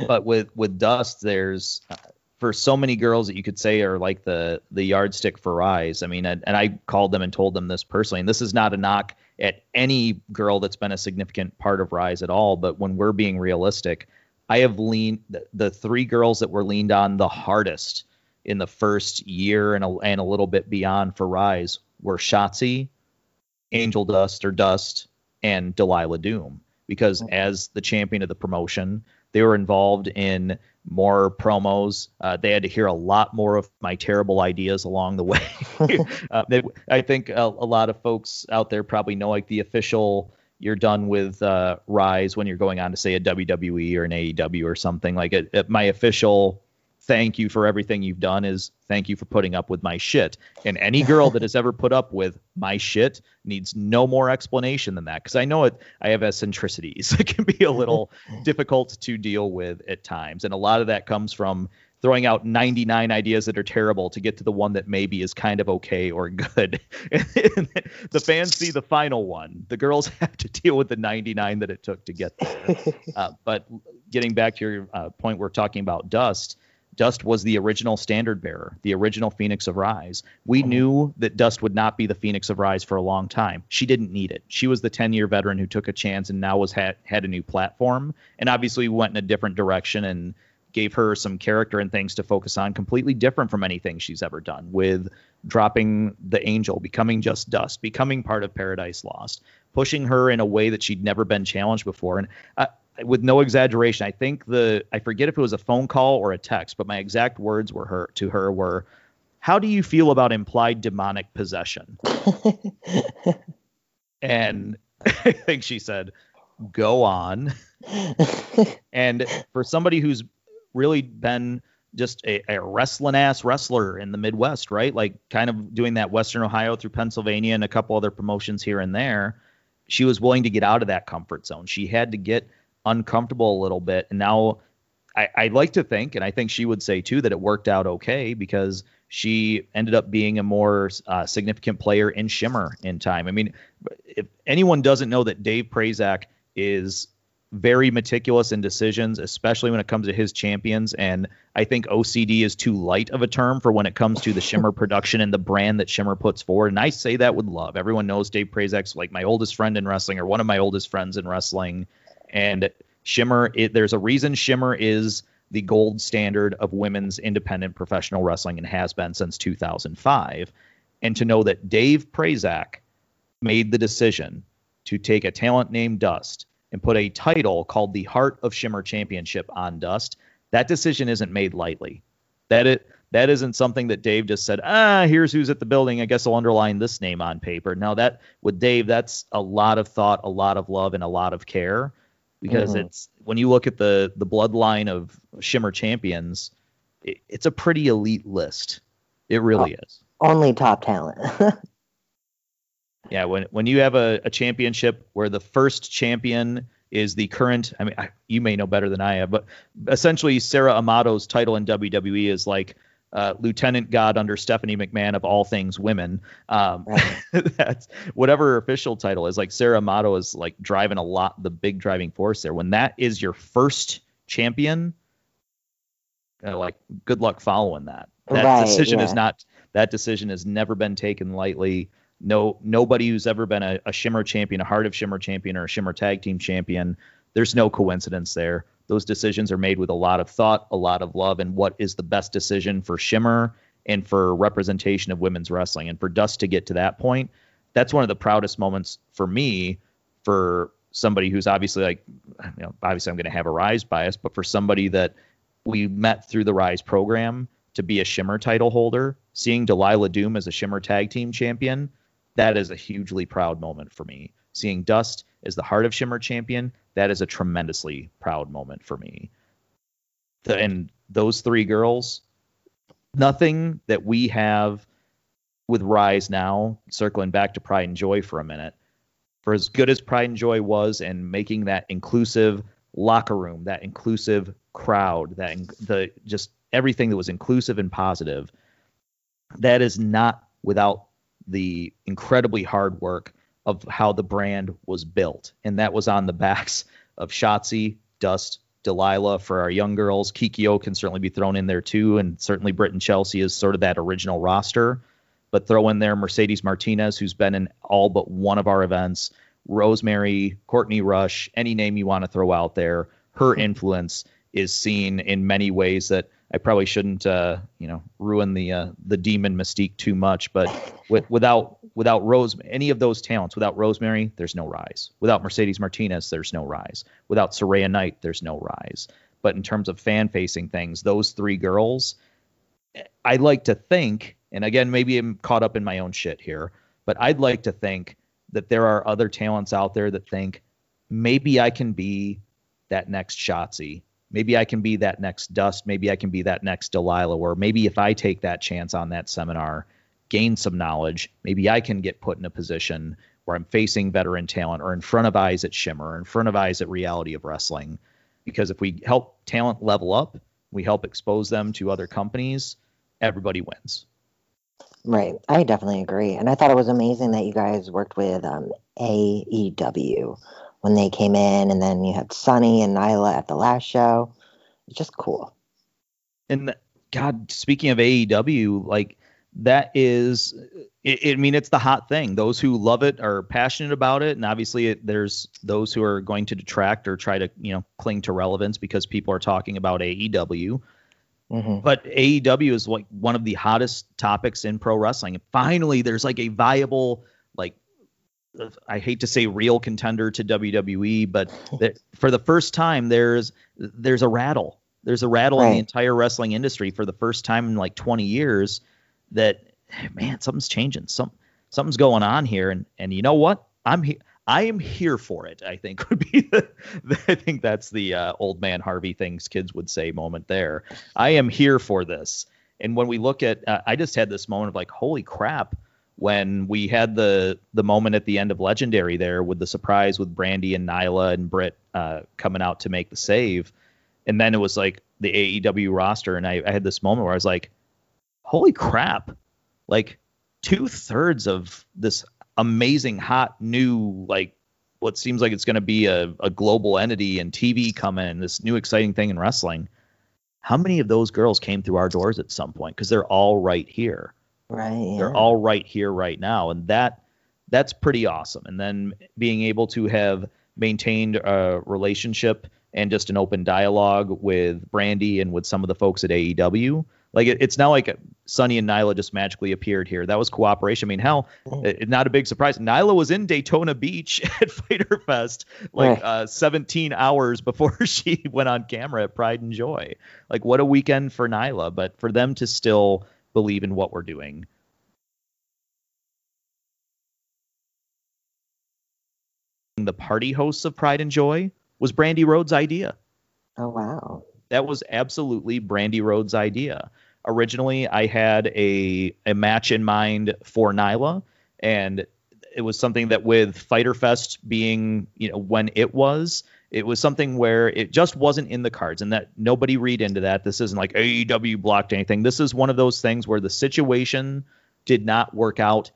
but with with Dust, there's uh, for so many girls that you could say are like the the yardstick for Rise. I mean, and, and I called them and told them this personally, and this is not a knock at any girl that's been a significant part of Rise at all. But when we're being realistic, I have leaned the, the three girls that were leaned on the hardest in the first year and a, and a little bit beyond for Rise were Shotzi, Angel Dust or Dust, and Delilah Doom. Because as the champion of the promotion, they were involved in more promos. Uh, they had to hear a lot more of my terrible ideas along the way. uh, they, I think a, a, lot of folks out there probably know like the official you're done with uh, Rise when you're going on to say a WWE or an AEW or something like it, it, my official thank you for everything you've done is thank you for putting up with my shit. And any girl that has ever put up with my shit needs no more explanation than that because I know it. I have eccentricities. It can be a little difficult to deal with at times, and a lot of that comes from throwing out 99 ideas that are terrible to get to the one that maybe is kind of okay or good. the fans see the final one. The girls have to deal with the 99 that it took to get there. Uh, but getting back to your uh, point, we're talking about Dust. Dust was the original standard bearer, the original Phoenix of Rise. We mm-hmm. knew that Dust would not be the Phoenix of Rise for a long time. She didn't need it. She was the 10 year veteran who took a chance and now was had, had a new platform. And obviously, we went in a different direction and gave her some character and things to focus on, completely different from anything she's ever done, with dropping the angel, becoming just dust, becoming part of Paradise Lost, pushing her in a way that she'd never been challenged before. And uh, with no exaggeration, I think the I forget if it was a phone call or a text, but my exact words were her to her were, "How do you feel about implied demonic possession?" and I think she said, "Go on." and for somebody who's really been just a, a wrestling ass wrestler in the Midwest, right? Like kind of doing that Western Ohio through Pennsylvania and a couple other promotions here and there. She was willing to get out of that comfort zone. She had to get uncomfortable a little bit. And now I, I like to think, and I think she would say too, that it worked out okay because she ended up being a more uh, significant player in Shimmer in time. I mean, if anyone doesn't know that Dave Prazak is very meticulous in decisions, especially when it comes to his champions. And I think OCD is too light of a term for when it comes to the Shimmer production and the brand that Shimmer puts forward. And I say that with love. Everyone knows Dave Prazak's like my oldest friend in wrestling or one of my oldest friends in wrestling. And Shimmer, it, there's a reason Shimmer is the gold standard of women's independent professional wrestling and has been since 2005. And to know that Dave Prazak made the decision to take a talent named Dust and put a title called the Heart of Shimmer Championship on Dust, that decision isn't made lightly. That it that isn't something that Dave just said, ah, here's who's at the building. I guess I'll underline this name on paper. Now that with Dave, that's a lot of thought, a lot of love, and a lot of care. Because mm-hmm. it's when you look at the the bloodline of Shimmer champions, it, it's a pretty elite list. It really oh, is. Only top talent. Yeah, when when you have a, a championship where the first champion is the current, I mean, I, you may know better than I have, but essentially Sara Amato's title in WWE is like uh, Lieutenant God under Stephanie McMahon of all things women. Um, that's whatever her official title is. Like Sarah Amato is like driving a lot, the big driving force there. When that is your first champion, uh, like good luck following that. That right, decision yeah. is not. That decision has never been taken lightly. No, nobody who's ever been a, a Shimmer champion, a Heart of Shimmer champion, or a Shimmer Tag Team champion, there's no coincidence there. Those decisions are made with a lot of thought, a lot of love, and what is the best decision for Shimmer and for representation of women's wrestling. And for Dust to get to that point, that's one of the proudest moments for me for somebody who's obviously like, you know, obviously I'm going to have a Rise bias, but for somebody that we met through the Rise program to be a Shimmer title holder, seeing Delilah Doom as a Shimmer tag team champion, that is a hugely proud moment for me. Seeing Dust as the Heart of Shimmer champion, that is a tremendously proud moment for me. The, and those three girls, nothing that we have with Rise now, circling back to Pride and Joy for a minute, for as good as Pride and Joy was and making that inclusive locker room, that inclusive crowd, that the just everything that was inclusive and positive, that is not without the incredibly hard work of how the brand was built. And that was on the backs of Shotzi, Dust, Delilah for our young girls. Kikyo can certainly be thrown in there too. And certainly Britt and Chelsea is sort of that original roster. But throw in there Mercedes Martinez, who's been in all but one of our events, Rosemary, Courtney Rush, any name you want to throw out there. Her influence is seen in many ways that I probably shouldn't, uh, you know, ruin the uh, the demon mystique too much. But with, without without Rose, any of those talents, without Rosemary, there's no rise. Without Mercedes Martinez, there's no rise. Without Saraya Knight, there's no rise. But in terms of fan facing things, those three girls, I like to think, and again, maybe I'm caught up in my own shit here, but I'd like to think that there are other talents out there that think maybe I can be that next Shotzi maybe I can be that next Dust. Maybe I can be that next Delilah. Or maybe if I take that chance on that seminar, gain some knowledge, maybe I can get put in a position where I'm facing veteran talent or in front of eyes at Shimmer, in front of eyes at Reality of Wrestling. Because if we help talent level up, we help expose them to other companies, everybody wins. Right. I definitely agree. And I thought it was amazing that you guys worked with um, AEW when they came in, and then you had Sonny and Nyla at the last show. It's just cool. And God, speaking of AEW, like that is, it, I mean, it's the hot thing. Those who love it are passionate about it, and obviously, it, there's those who are going to detract or try to, you know, cling to relevance because people are talking about AEW. Mm-hmm. But AEW is like one of the hottest topics in pro wrestling. Finally, there's like a viable I hate to say real contender to WWE, but for the first time there's there's a rattle. There's a rattle right. in the entire wrestling industry for the first time in like 20 years that man, something's changing. Some something's going on here and and you know what? I'm here I am here for it. I think would be the, the I think that's the uh, old man Harvey things kids would say moment there. I am here for this. And when we look at, uh, I just had this moment of like, holy crap! When we had the the moment at the end of Legendary there with the surprise with Brandi and Nyla and Britt uh, coming out to make the save, and then it was like the AEW roster, and I, I had this moment where I was like, "Holy crap!" Like two thirds of this amazing hot new like what seems like it's going to be a, a global entity and TV coming, this new exciting thing in wrestling. How many of those girls came through our doors at some point? Because they're all right here. Right. Yeah. They're all right here right now, and that that's pretty awesome. And then being able to have maintained a relationship and just an open dialogue with Brandi and with some of the folks at AEW. Like it, it's not like Sonny and Nyla just magically appeared here. That was cooperation. I mean, hell, mm. it, not a big surprise. Nyla was in Daytona Beach at Fyter Fest like uh, 17 hours before she went on camera at Pride and Joy. Like what a weekend for Nyla, but for them to still believe in what we're doing. The party hosts of Pride and Joy was Brandi Rhodes' idea. Oh wow. That was absolutely Brandi Rhodes' idea. Originally, I had a a match in mind for Nyla, and it was something that with Fyter Fest being, you know, when it was, it was something where it just wasn't in the cards, and that nobody read into that. This isn't like AEW blocked anything. This is one of those things where the situation did not work out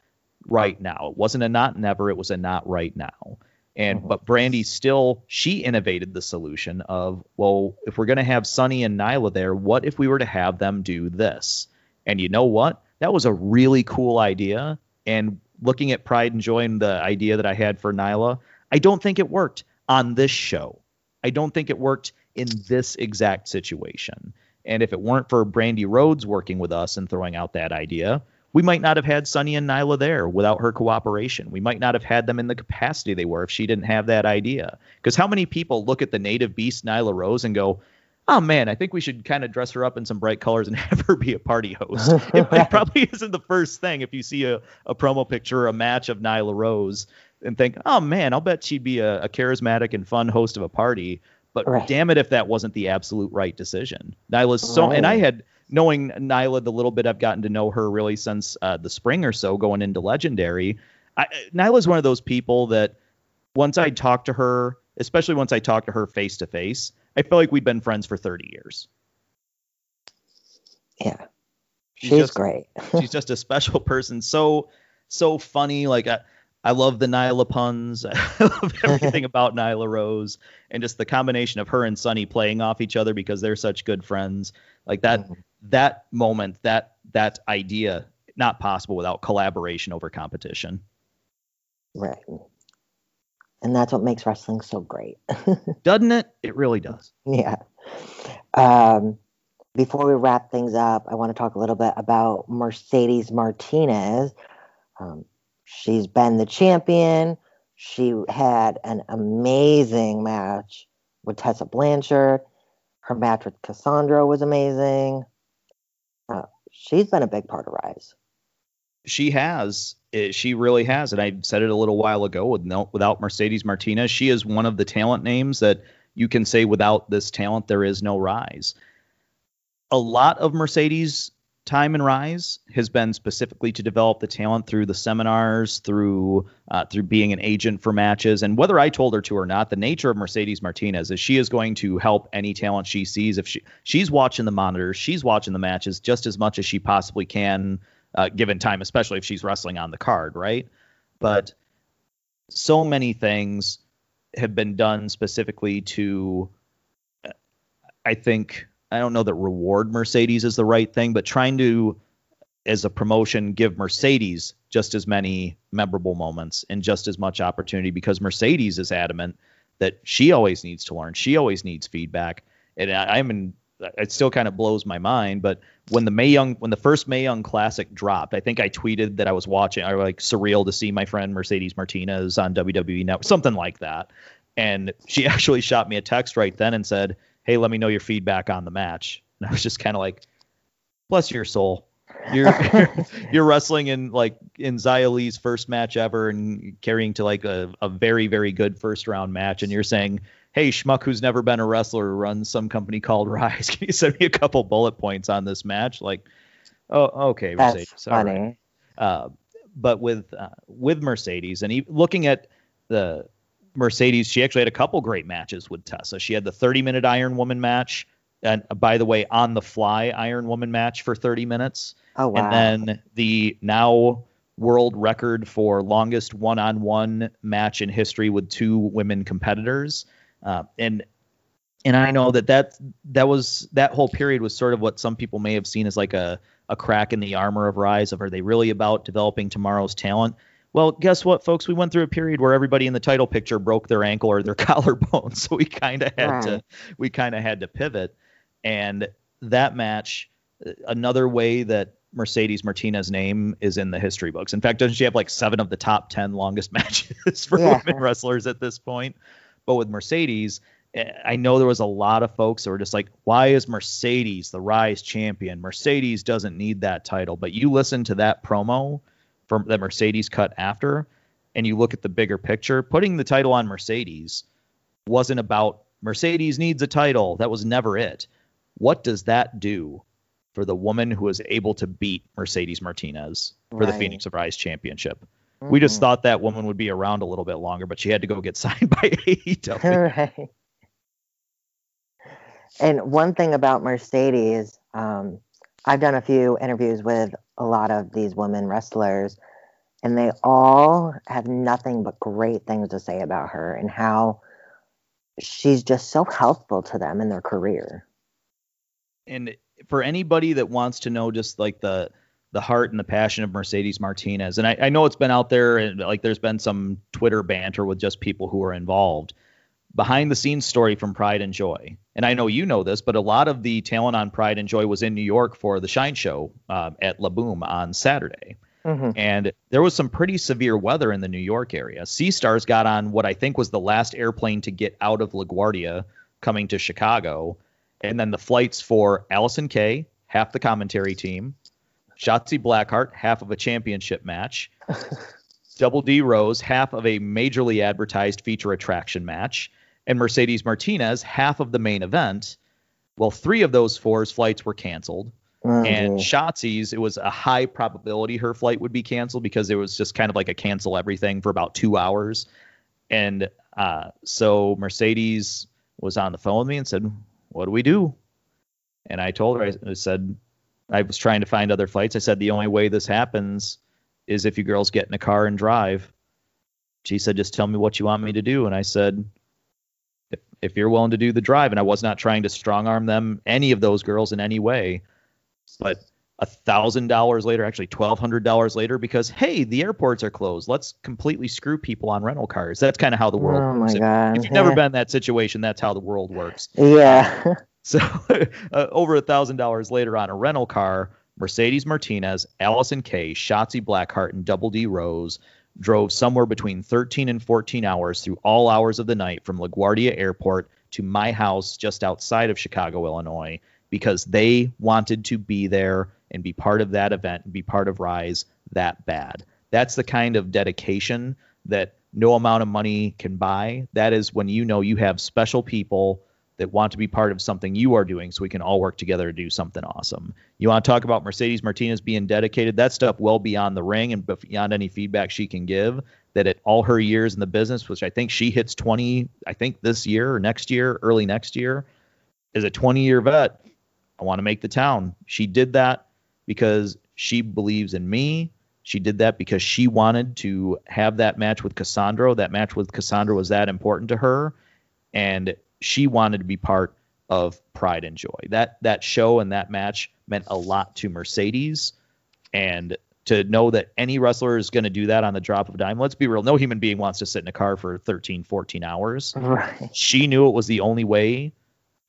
right now. It wasn't a not never, it was a not right now. And mm-hmm. but Brandi still she innovated the solution of well, if we're gonna have Sonny and Nyla there, what if we were to have them do this? And you know what? That was a really cool idea. And looking at Pride and Joy and the idea that I had for Nyla, I don't think it worked on this show. I don't think it worked in this exact situation. And if it weren't for Brandi Rhodes working with us and throwing out that idea, we might not have had Sonny and Nyla there without her cooperation. We might not have had them in the capacity they were if she didn't have that idea. Because how many people look at the native beast Nyla Rose and go, oh man, I think we should kind of dress her up in some bright colors and have her be a party host. it, it, probably isn't the first thing if you see a, a promo picture or a match of Nyla Rose and think, oh man, I'll bet she'd be a, a charismatic and fun host of a party. But right. damn it if that wasn't the absolute right decision. Nyla's so, right. and I had knowing Nyla the little bit I've gotten to know her really since uh, the spring or so going into Legendary, I, Nyla's one of those people that once I talk to her, especially once I talk to her face to face, I feel like we've been friends for 30 years. Yeah. She's, she's just, great. she's just a special person. So, so funny. Like, I, I love the Nyla puns. I love everything about Nyla Rose and just the combination of her and Sonny playing off each other because they're such good friends. Like that, mm-hmm that moment, that that idea, not possible without collaboration over competition. Right. And that's what makes wrestling so great. Doesn't it? It really does. Yeah. Um, before we wrap things up, I want to talk a little bit about Mercedes Martinez. Um, she's been the champion. She had an amazing match with Tessa Blanchard. Her match with Cassandra was amazing uh, she's been a big part of Rise. She has. It, she really has. And I said it a little while ago with no, without Mercedes Martinez, she is one of the talent names that you can say without this talent, there is no Rise. A lot of Mercedes time and Rise has been specifically to develop the talent through the seminars, through uh, through being an agent for matches, and whether I told her to or not, the nature of Mercedes Martinez is she is going to help any talent she sees. If she she's watching the monitors, she's watching the matches just as much as she possibly can, uh, given time, especially if she's wrestling on the card, right? But so many things have been done specifically to, I think I don't know that reward Mercedes is the right thing, but trying to, as a promotion, give Mercedes just as many memorable moments and just as much opportunity because Mercedes is adamant that she always needs to learn. She always needs feedback. And I, I'm in, it still kind of blows my mind. But when the Mae Young, when the first Mae Young Classic dropped, I think I tweeted that I was watching. I was like surreal to see my friend Mercedes Martinez on WWE Network, something like that. And she actually shot me a text right then and said, hey, let me know your feedback on the match. And I was just kind of like, bless your soul. You're, you're, you're wrestling in like in Xia Li's first match ever and carrying to like a, a very very good first round match, and you're saying, "Hey, schmuck, who's never been a wrestler, runs some company called Rise. Can you send me a couple bullet points on this match?" Like, oh, okay, That's Mercedes, funny. Uh, but with uh, with Mercedes and he, looking at the Mercedes, she actually had a couple great matches with Tessa. She had the 30 minute Iron Woman match, and uh, by the way, on the fly Iron Woman match for 30 minutes. Oh wow! And then the now world record for longest one-on-one match in history with two women competitors. Uh, and and I know that that that was that whole period was sort of what some people may have seen as like a a crack in the armor of Rise of are they really about developing tomorrow's talent? Well, guess what, folks? We went through a period where everybody in the title picture broke their ankle or their collarbone, so we kind of had to we kind of had to pivot. And that match, uh, another way that Mercedes Martinez name is in the history books. In fact, doesn't she have like seven of the top ten longest matches for yeah. women wrestlers at this point? But with Mercedes, I know there was a lot of folks that were just like, why is Mercedes the Rise champion? Mercedes doesn't need that title. But you listen to that promo from that Mercedes cut after, and you look at the bigger picture, putting the title on Mercedes wasn't about Mercedes needs a title. That was never it. What does that do for the woman who was able to beat Mercedes Martinez for right. the Phoenix of Rise championship? Mm-hmm. We just thought that woman would be around a little bit longer, but she had to go get signed by AEW. Right. And one thing about Mercedes, um, I've done a few interviews with a lot of these women wrestlers, and they all have nothing but great things to say about her and how she's just so helpful to them in their career. And for anybody that wants to know just like the the heart and the passion of Mercedes Martinez, and I, I know it's been out there and like there's been some Twitter banter with just people who are involved behind the scenes story from Pride and Joy. And I know you know this, but a lot of the talent on Pride and Joy was in New York for the Shine Show uh, at La Boom on Saturday. Mm-hmm. And there was some pretty severe weather in the New York area. Sea Stars got on what I think was the last airplane to get out of LaGuardia coming to Chicago. And then the flights for Allysin Kay, half the commentary team, Shotzi Blackheart, half of a championship match, Double D Rose, half of a majorly advertised feature attraction match, and Mercedes Martinez, half of the main event. Well, three of those four's flights were canceled. Mm-hmm. And Shotzi's, it was a high probability her flight would be canceled because it was just kind of like a cancel everything for about two hours. And uh, so Mercedes was on the phone with me and said, What do we do? And I told her, I said, I was trying to find other flights. I said, The only way this happens is if you girls get in a car and drive. She said, Just tell me what you want me to do. And I said, if, you're willing to do the drive, and I was not trying to strong arm them, any of those girls in any way, but a thousand dollars later, actually twelve hundred dollars later, because hey, the airports are closed. Let's completely screw people on rental cars. That's kind of how the world oh works. My God. If you've never been in that situation, that's how the world works. Yeah. so uh, over a thousand dollars later on a rental car, Mercedes Martinez, Allysin Kay, Shotzi Blackheart, and Double D Rose drove somewhere between 13 and 14 hours through all hours of the night from LaGuardia Airport to my house just outside of Chicago, Illinois, because they wanted to be there and be part of that event and be part of Rise that bad. That's the kind of dedication that no amount of money can buy. That is when you know you have special people that want to be part of something you are doing so we can all work together to do something awesome. You want to talk about Mercedes Martinez being dedicated? That stuff well beyond the ring and beyond any feedback she can give. That at all her years in the business, which I think she hits 20, I think this year or next year, early next year, is a 20 year vet. I want to make the town. She did that because she believes in me. She did that because she wanted to have that match with Cassandra. That match with Cassandra was that important to her. And she wanted to be part of Pride and Joy. That that show and that match meant a lot to Mercedes, and to know that any wrestler is going to do that on the drop of a dime. Let's be real. No human being wants to sit in a car for 13, 14 hours. Right. She knew it was the only way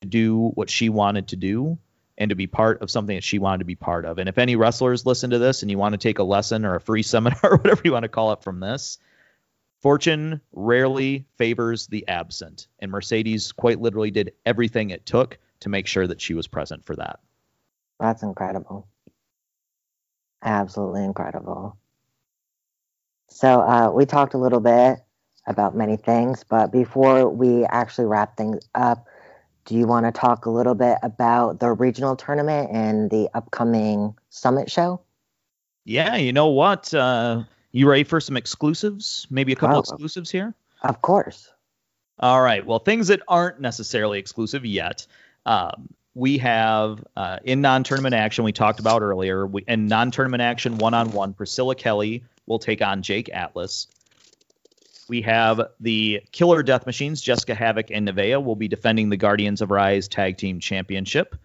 to do what she wanted to do and to be part of something that she wanted to be part of. And if any wrestlers listen to this and you want to take a lesson or a free seminar or whatever you want to call it from this, Fortune rarely favors the absent, and Mercedes quite literally did everything it took to make sure that she was present for that. That's incredible. Absolutely incredible. So, uh, we talked a little bit about many things, but before we actually wrap things up, do you want to talk a little bit about the regional tournament and the upcoming summit show? Yeah, you know what? Uh, you ready for some exclusives? Maybe a couple oh, exclusives here? Of course. All right. Well, things that aren't necessarily exclusive yet. Um, we have uh, in non-tournament action we talked about earlier. We, in non-tournament action one-on-one, Priscilla Kelly will take on Jake Atlas. We have the Killer Death Machines, Jessica Havoc and Nevaeh will be defending the Guardians of Rise Tag Team Championship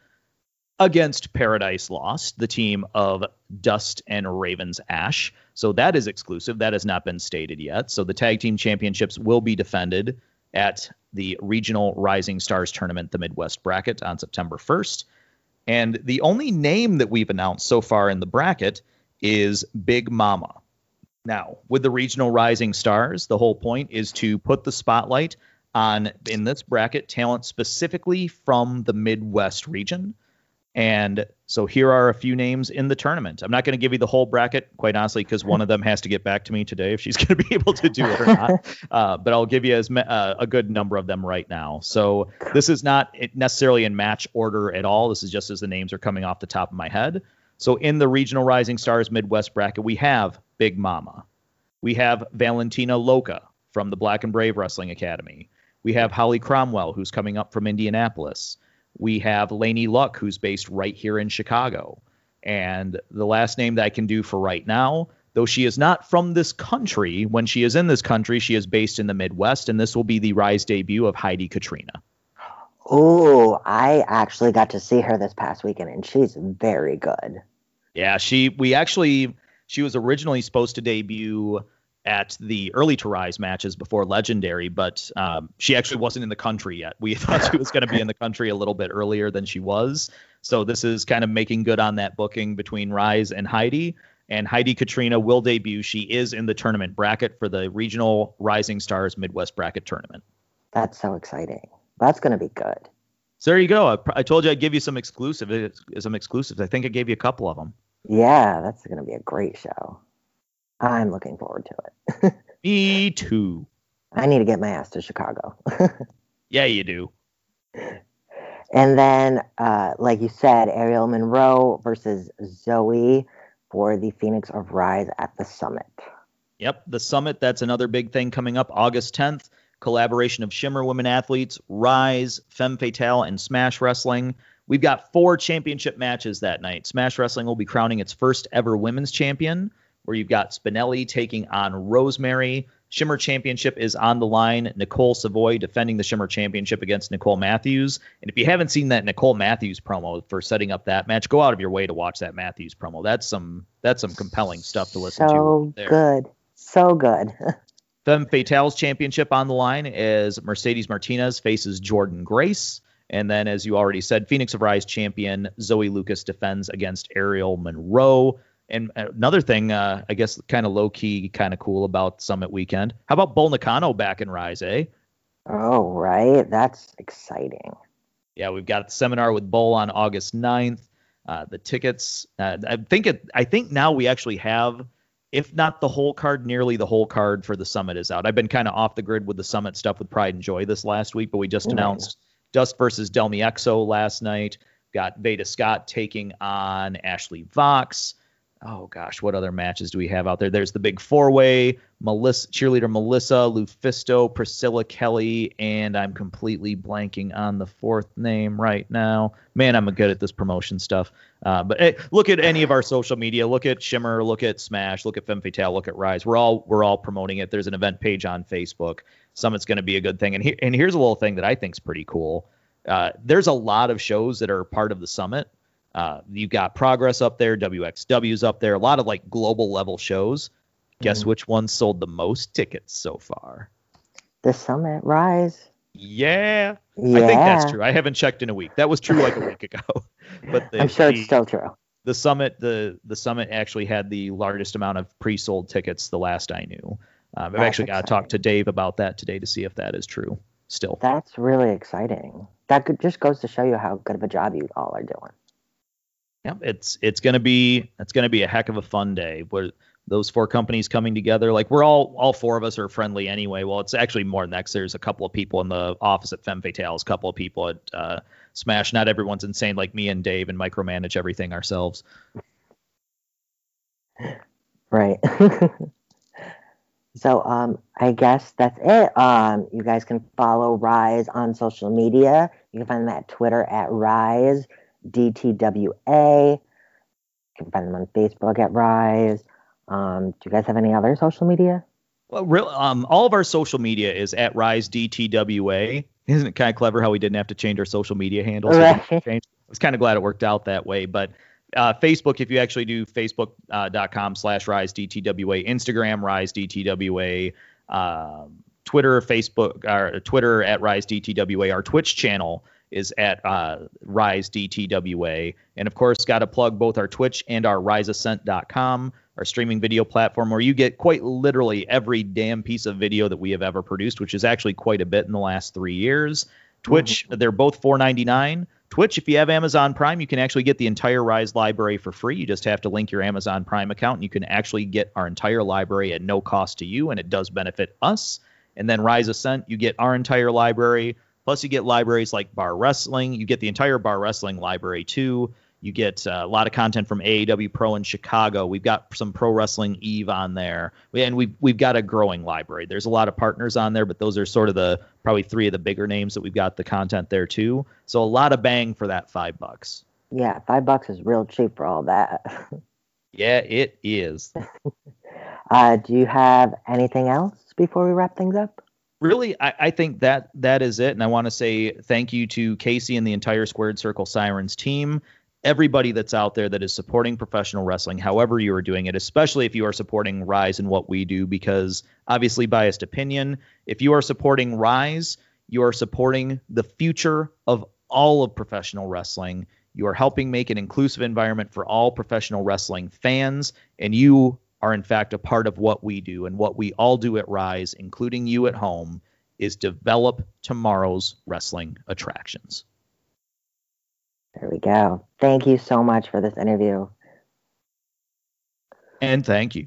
against Paradise Lost, the team of Dust and Ravens Ash. So that is exclusive. That has not been stated yet. So the tag team championships will be defended at the regional Rising Stars tournament, the Midwest bracket, on September 1st. And the only name that we've announced so far in the bracket is Big Mama. Now, with the regional Rising Stars, the whole point is to put the spotlight on, in this bracket, talent specifically from the Midwest region. And so here are a few names in the tournament. I'm not going to give you the whole bracket, quite honestly, because one of them has to get back to me today if she's going to be able to do it or not. uh, but I'll give you as uh, a good number of them right now. So this is not necessarily in match order at all. This is just as the names are coming off the top of my head. So in the regional Rising Stars Midwest bracket, we have Big Mama. We have Valentina Loca from the Black and Brave Wrestling Academy. We have Holly Cromwell, who's coming up from Indianapolis. We have Laney Luck, who's based right here in Chicago. And the last name that I can do for right now, though she is not from this country, when she is in this country, she is based in the Midwest, and this will be the Rise debut of Heidi Katrina. Oh, I actually got to see her this past weekend, and she's very good. Yeah, she we actually she was originally supposed to debut at the early to rise matches before legendary but um, she actually wasn't in the country yet. We thought she was going to be in the country a little bit earlier than she was. So this is kind of making good on that booking between rise and heidi. And heidi katrina will debut. She is in the tournament bracket for the regional rising stars midwest bracket tournament. That's so exciting. That's going to be good. So there you go. I, I told you i'd give you some exclusive some exclusives. I think i gave you a couple of them yeah that's going to be a great show I'm looking forward to it. Me too. I need to get my ass to Chicago. yeah, you do. And then, uh, like you said, Aerial Monroe versus Zoe for the Phoenix of Rise at the Summit. Yep, the Summit. That's another big thing coming up August 10th. Collaboration of Shimmer Women Athletes, Rise, Femme Fatale, and Smash Wrestling. We've got four championship matches that night. Smash Wrestling will be crowning its first ever women's champion where you've got Spinelli taking on Rosemary. Shimmer Championship is on the line. Nicole Savoy defending the Shimmer Championship against Nicole Matthews. And if you haven't seen that Nicole Matthews promo for setting up that match, go out of your way to watch that Matthews promo. That's some that's some compelling stuff to listen so to. So good. So good. Femme Fatale's championship on the line as Mercedes Martinez faces Jordan Grace. And then, as you already said, Phoenix of Rise champion Zoe Lukas defends against Aerial Monroe. And another thing, uh, I guess, kind of low key, kind of cool about Summit Weekend. How about Bull Nakano back in Rise, eh? Oh, right. That's exciting. Yeah, we've got the seminar with Bull on August 9th. Uh, the tickets, uh, I think it. I think now we actually have, if not the whole card, nearly the whole card for the summit is out. I've been kind of off the grid with the summit stuff with Pride and Joy this last week, but we just announced Dust versus Delmi Exo last night. Got Veda Scott taking on Ashley Vox oh gosh, what other matches do we have out there? There's the big four way, Melissa cheerleader Melissa, LuFisto, Priscilla Kelly, and I'm completely blanking on the fourth name right now. Man, I'm good at this promotion stuff. Uh, but hey, look at any of our social media. Look at Shimmer, look at Smash, look at Femme Fatale, look at Rise. We're all we're all promoting it. There's an event page on Facebook. Summit's going to be a good thing. And here and here's a little thing that I think's pretty cool. Uh, there's a lot of shows that are part of the summit uh, you got Progress up there, WXW's up there, a lot of like global level shows. Guess mm. which one sold the most tickets so far? The Summit Rise. Yeah, yeah. I think that's true. I haven't checked in a week. That was true like a week ago. but the, I'm sure the, it's still true. The summit, the the summit actually had the largest amount of pre-sold tickets the last I knew. Um, I've actually got to talk to Dave about that today to see if that is true. Still, that's really exciting. That could, just goes to show you how good of a job you all are doing. Yeah, it's it's gonna be it's gonna be a heck of a fun day. Where those four companies coming together, like we're all all four of us are friendly anyway. Well, it's actually more than that. There's a couple of people in the office at Femme Fatales, a couple of people at uh, Smash. Not everyone's insane like me and Dave and micromanage everything ourselves. Right. so um, I guess that's it. Um, you guys can follow Rise on social media. You can find them at Twitter at Rise DTWA. You can find them on Facebook at Rise. Um, do you guys have any other social media? Well, real, um, all of our social media is at Rise DTWA. Isn't it kind of clever how we didn't have to change our social media handles? Right. I was kind of glad it worked out that way. But uh, Facebook, if you actually do facebook.com uh, slash Rise DTWA, Instagram Rise DTWA, uh, Twitter, Facebook, or Twitter at Rise DTWA, our Twitch channel is at uh, Rise DTWA. And of course, got to plug both our Twitch and our RiseAscent.com, our streaming video platform, where you get quite literally every damn piece of video that we have ever produced, which is actually quite a bit in the last three years. Twitch, mm-hmm. they're both $4.99. Twitch, if you have Amazon Prime, you can actually get the entire Rise library for free. You just have to link your Amazon Prime account, and you can actually get our entire library at no cost to you, and it does benefit us. And then Rise Ascent, you get our entire library Plus, you get libraries like Bar Wrestling. You get the entire Bar Wrestling library too. You get uh, a lot of content from AAW Pro in Chicago. We've got some Pro Wrestling Eve on there, and we've we've got a growing library. There's a lot of partners on there, but those are sort of the probably three of the bigger names that we've got the content there too. So a lot of bang for that five bucks. Yeah, five bucks is real cheap for all that. yeah, it is. uh, do you have anything else before we wrap things up? Really, I, I, think that that is it. And I want to say thank you to Casey and the entire Squared Circle Sirens team. Everybody that's out there that is supporting professional wrestling, however you are doing it, especially if you are supporting Rise and what we do, because obviously, biased opinion, if you are supporting Rise, you are supporting the future of all of professional wrestling. You are helping make an inclusive environment for all professional wrestling fans, and you are in fact a part of what we do and what we all do at Rise, including you at home, is develop tomorrow's wrestling attractions. There we go. Thank you so much for this interview. And thank you.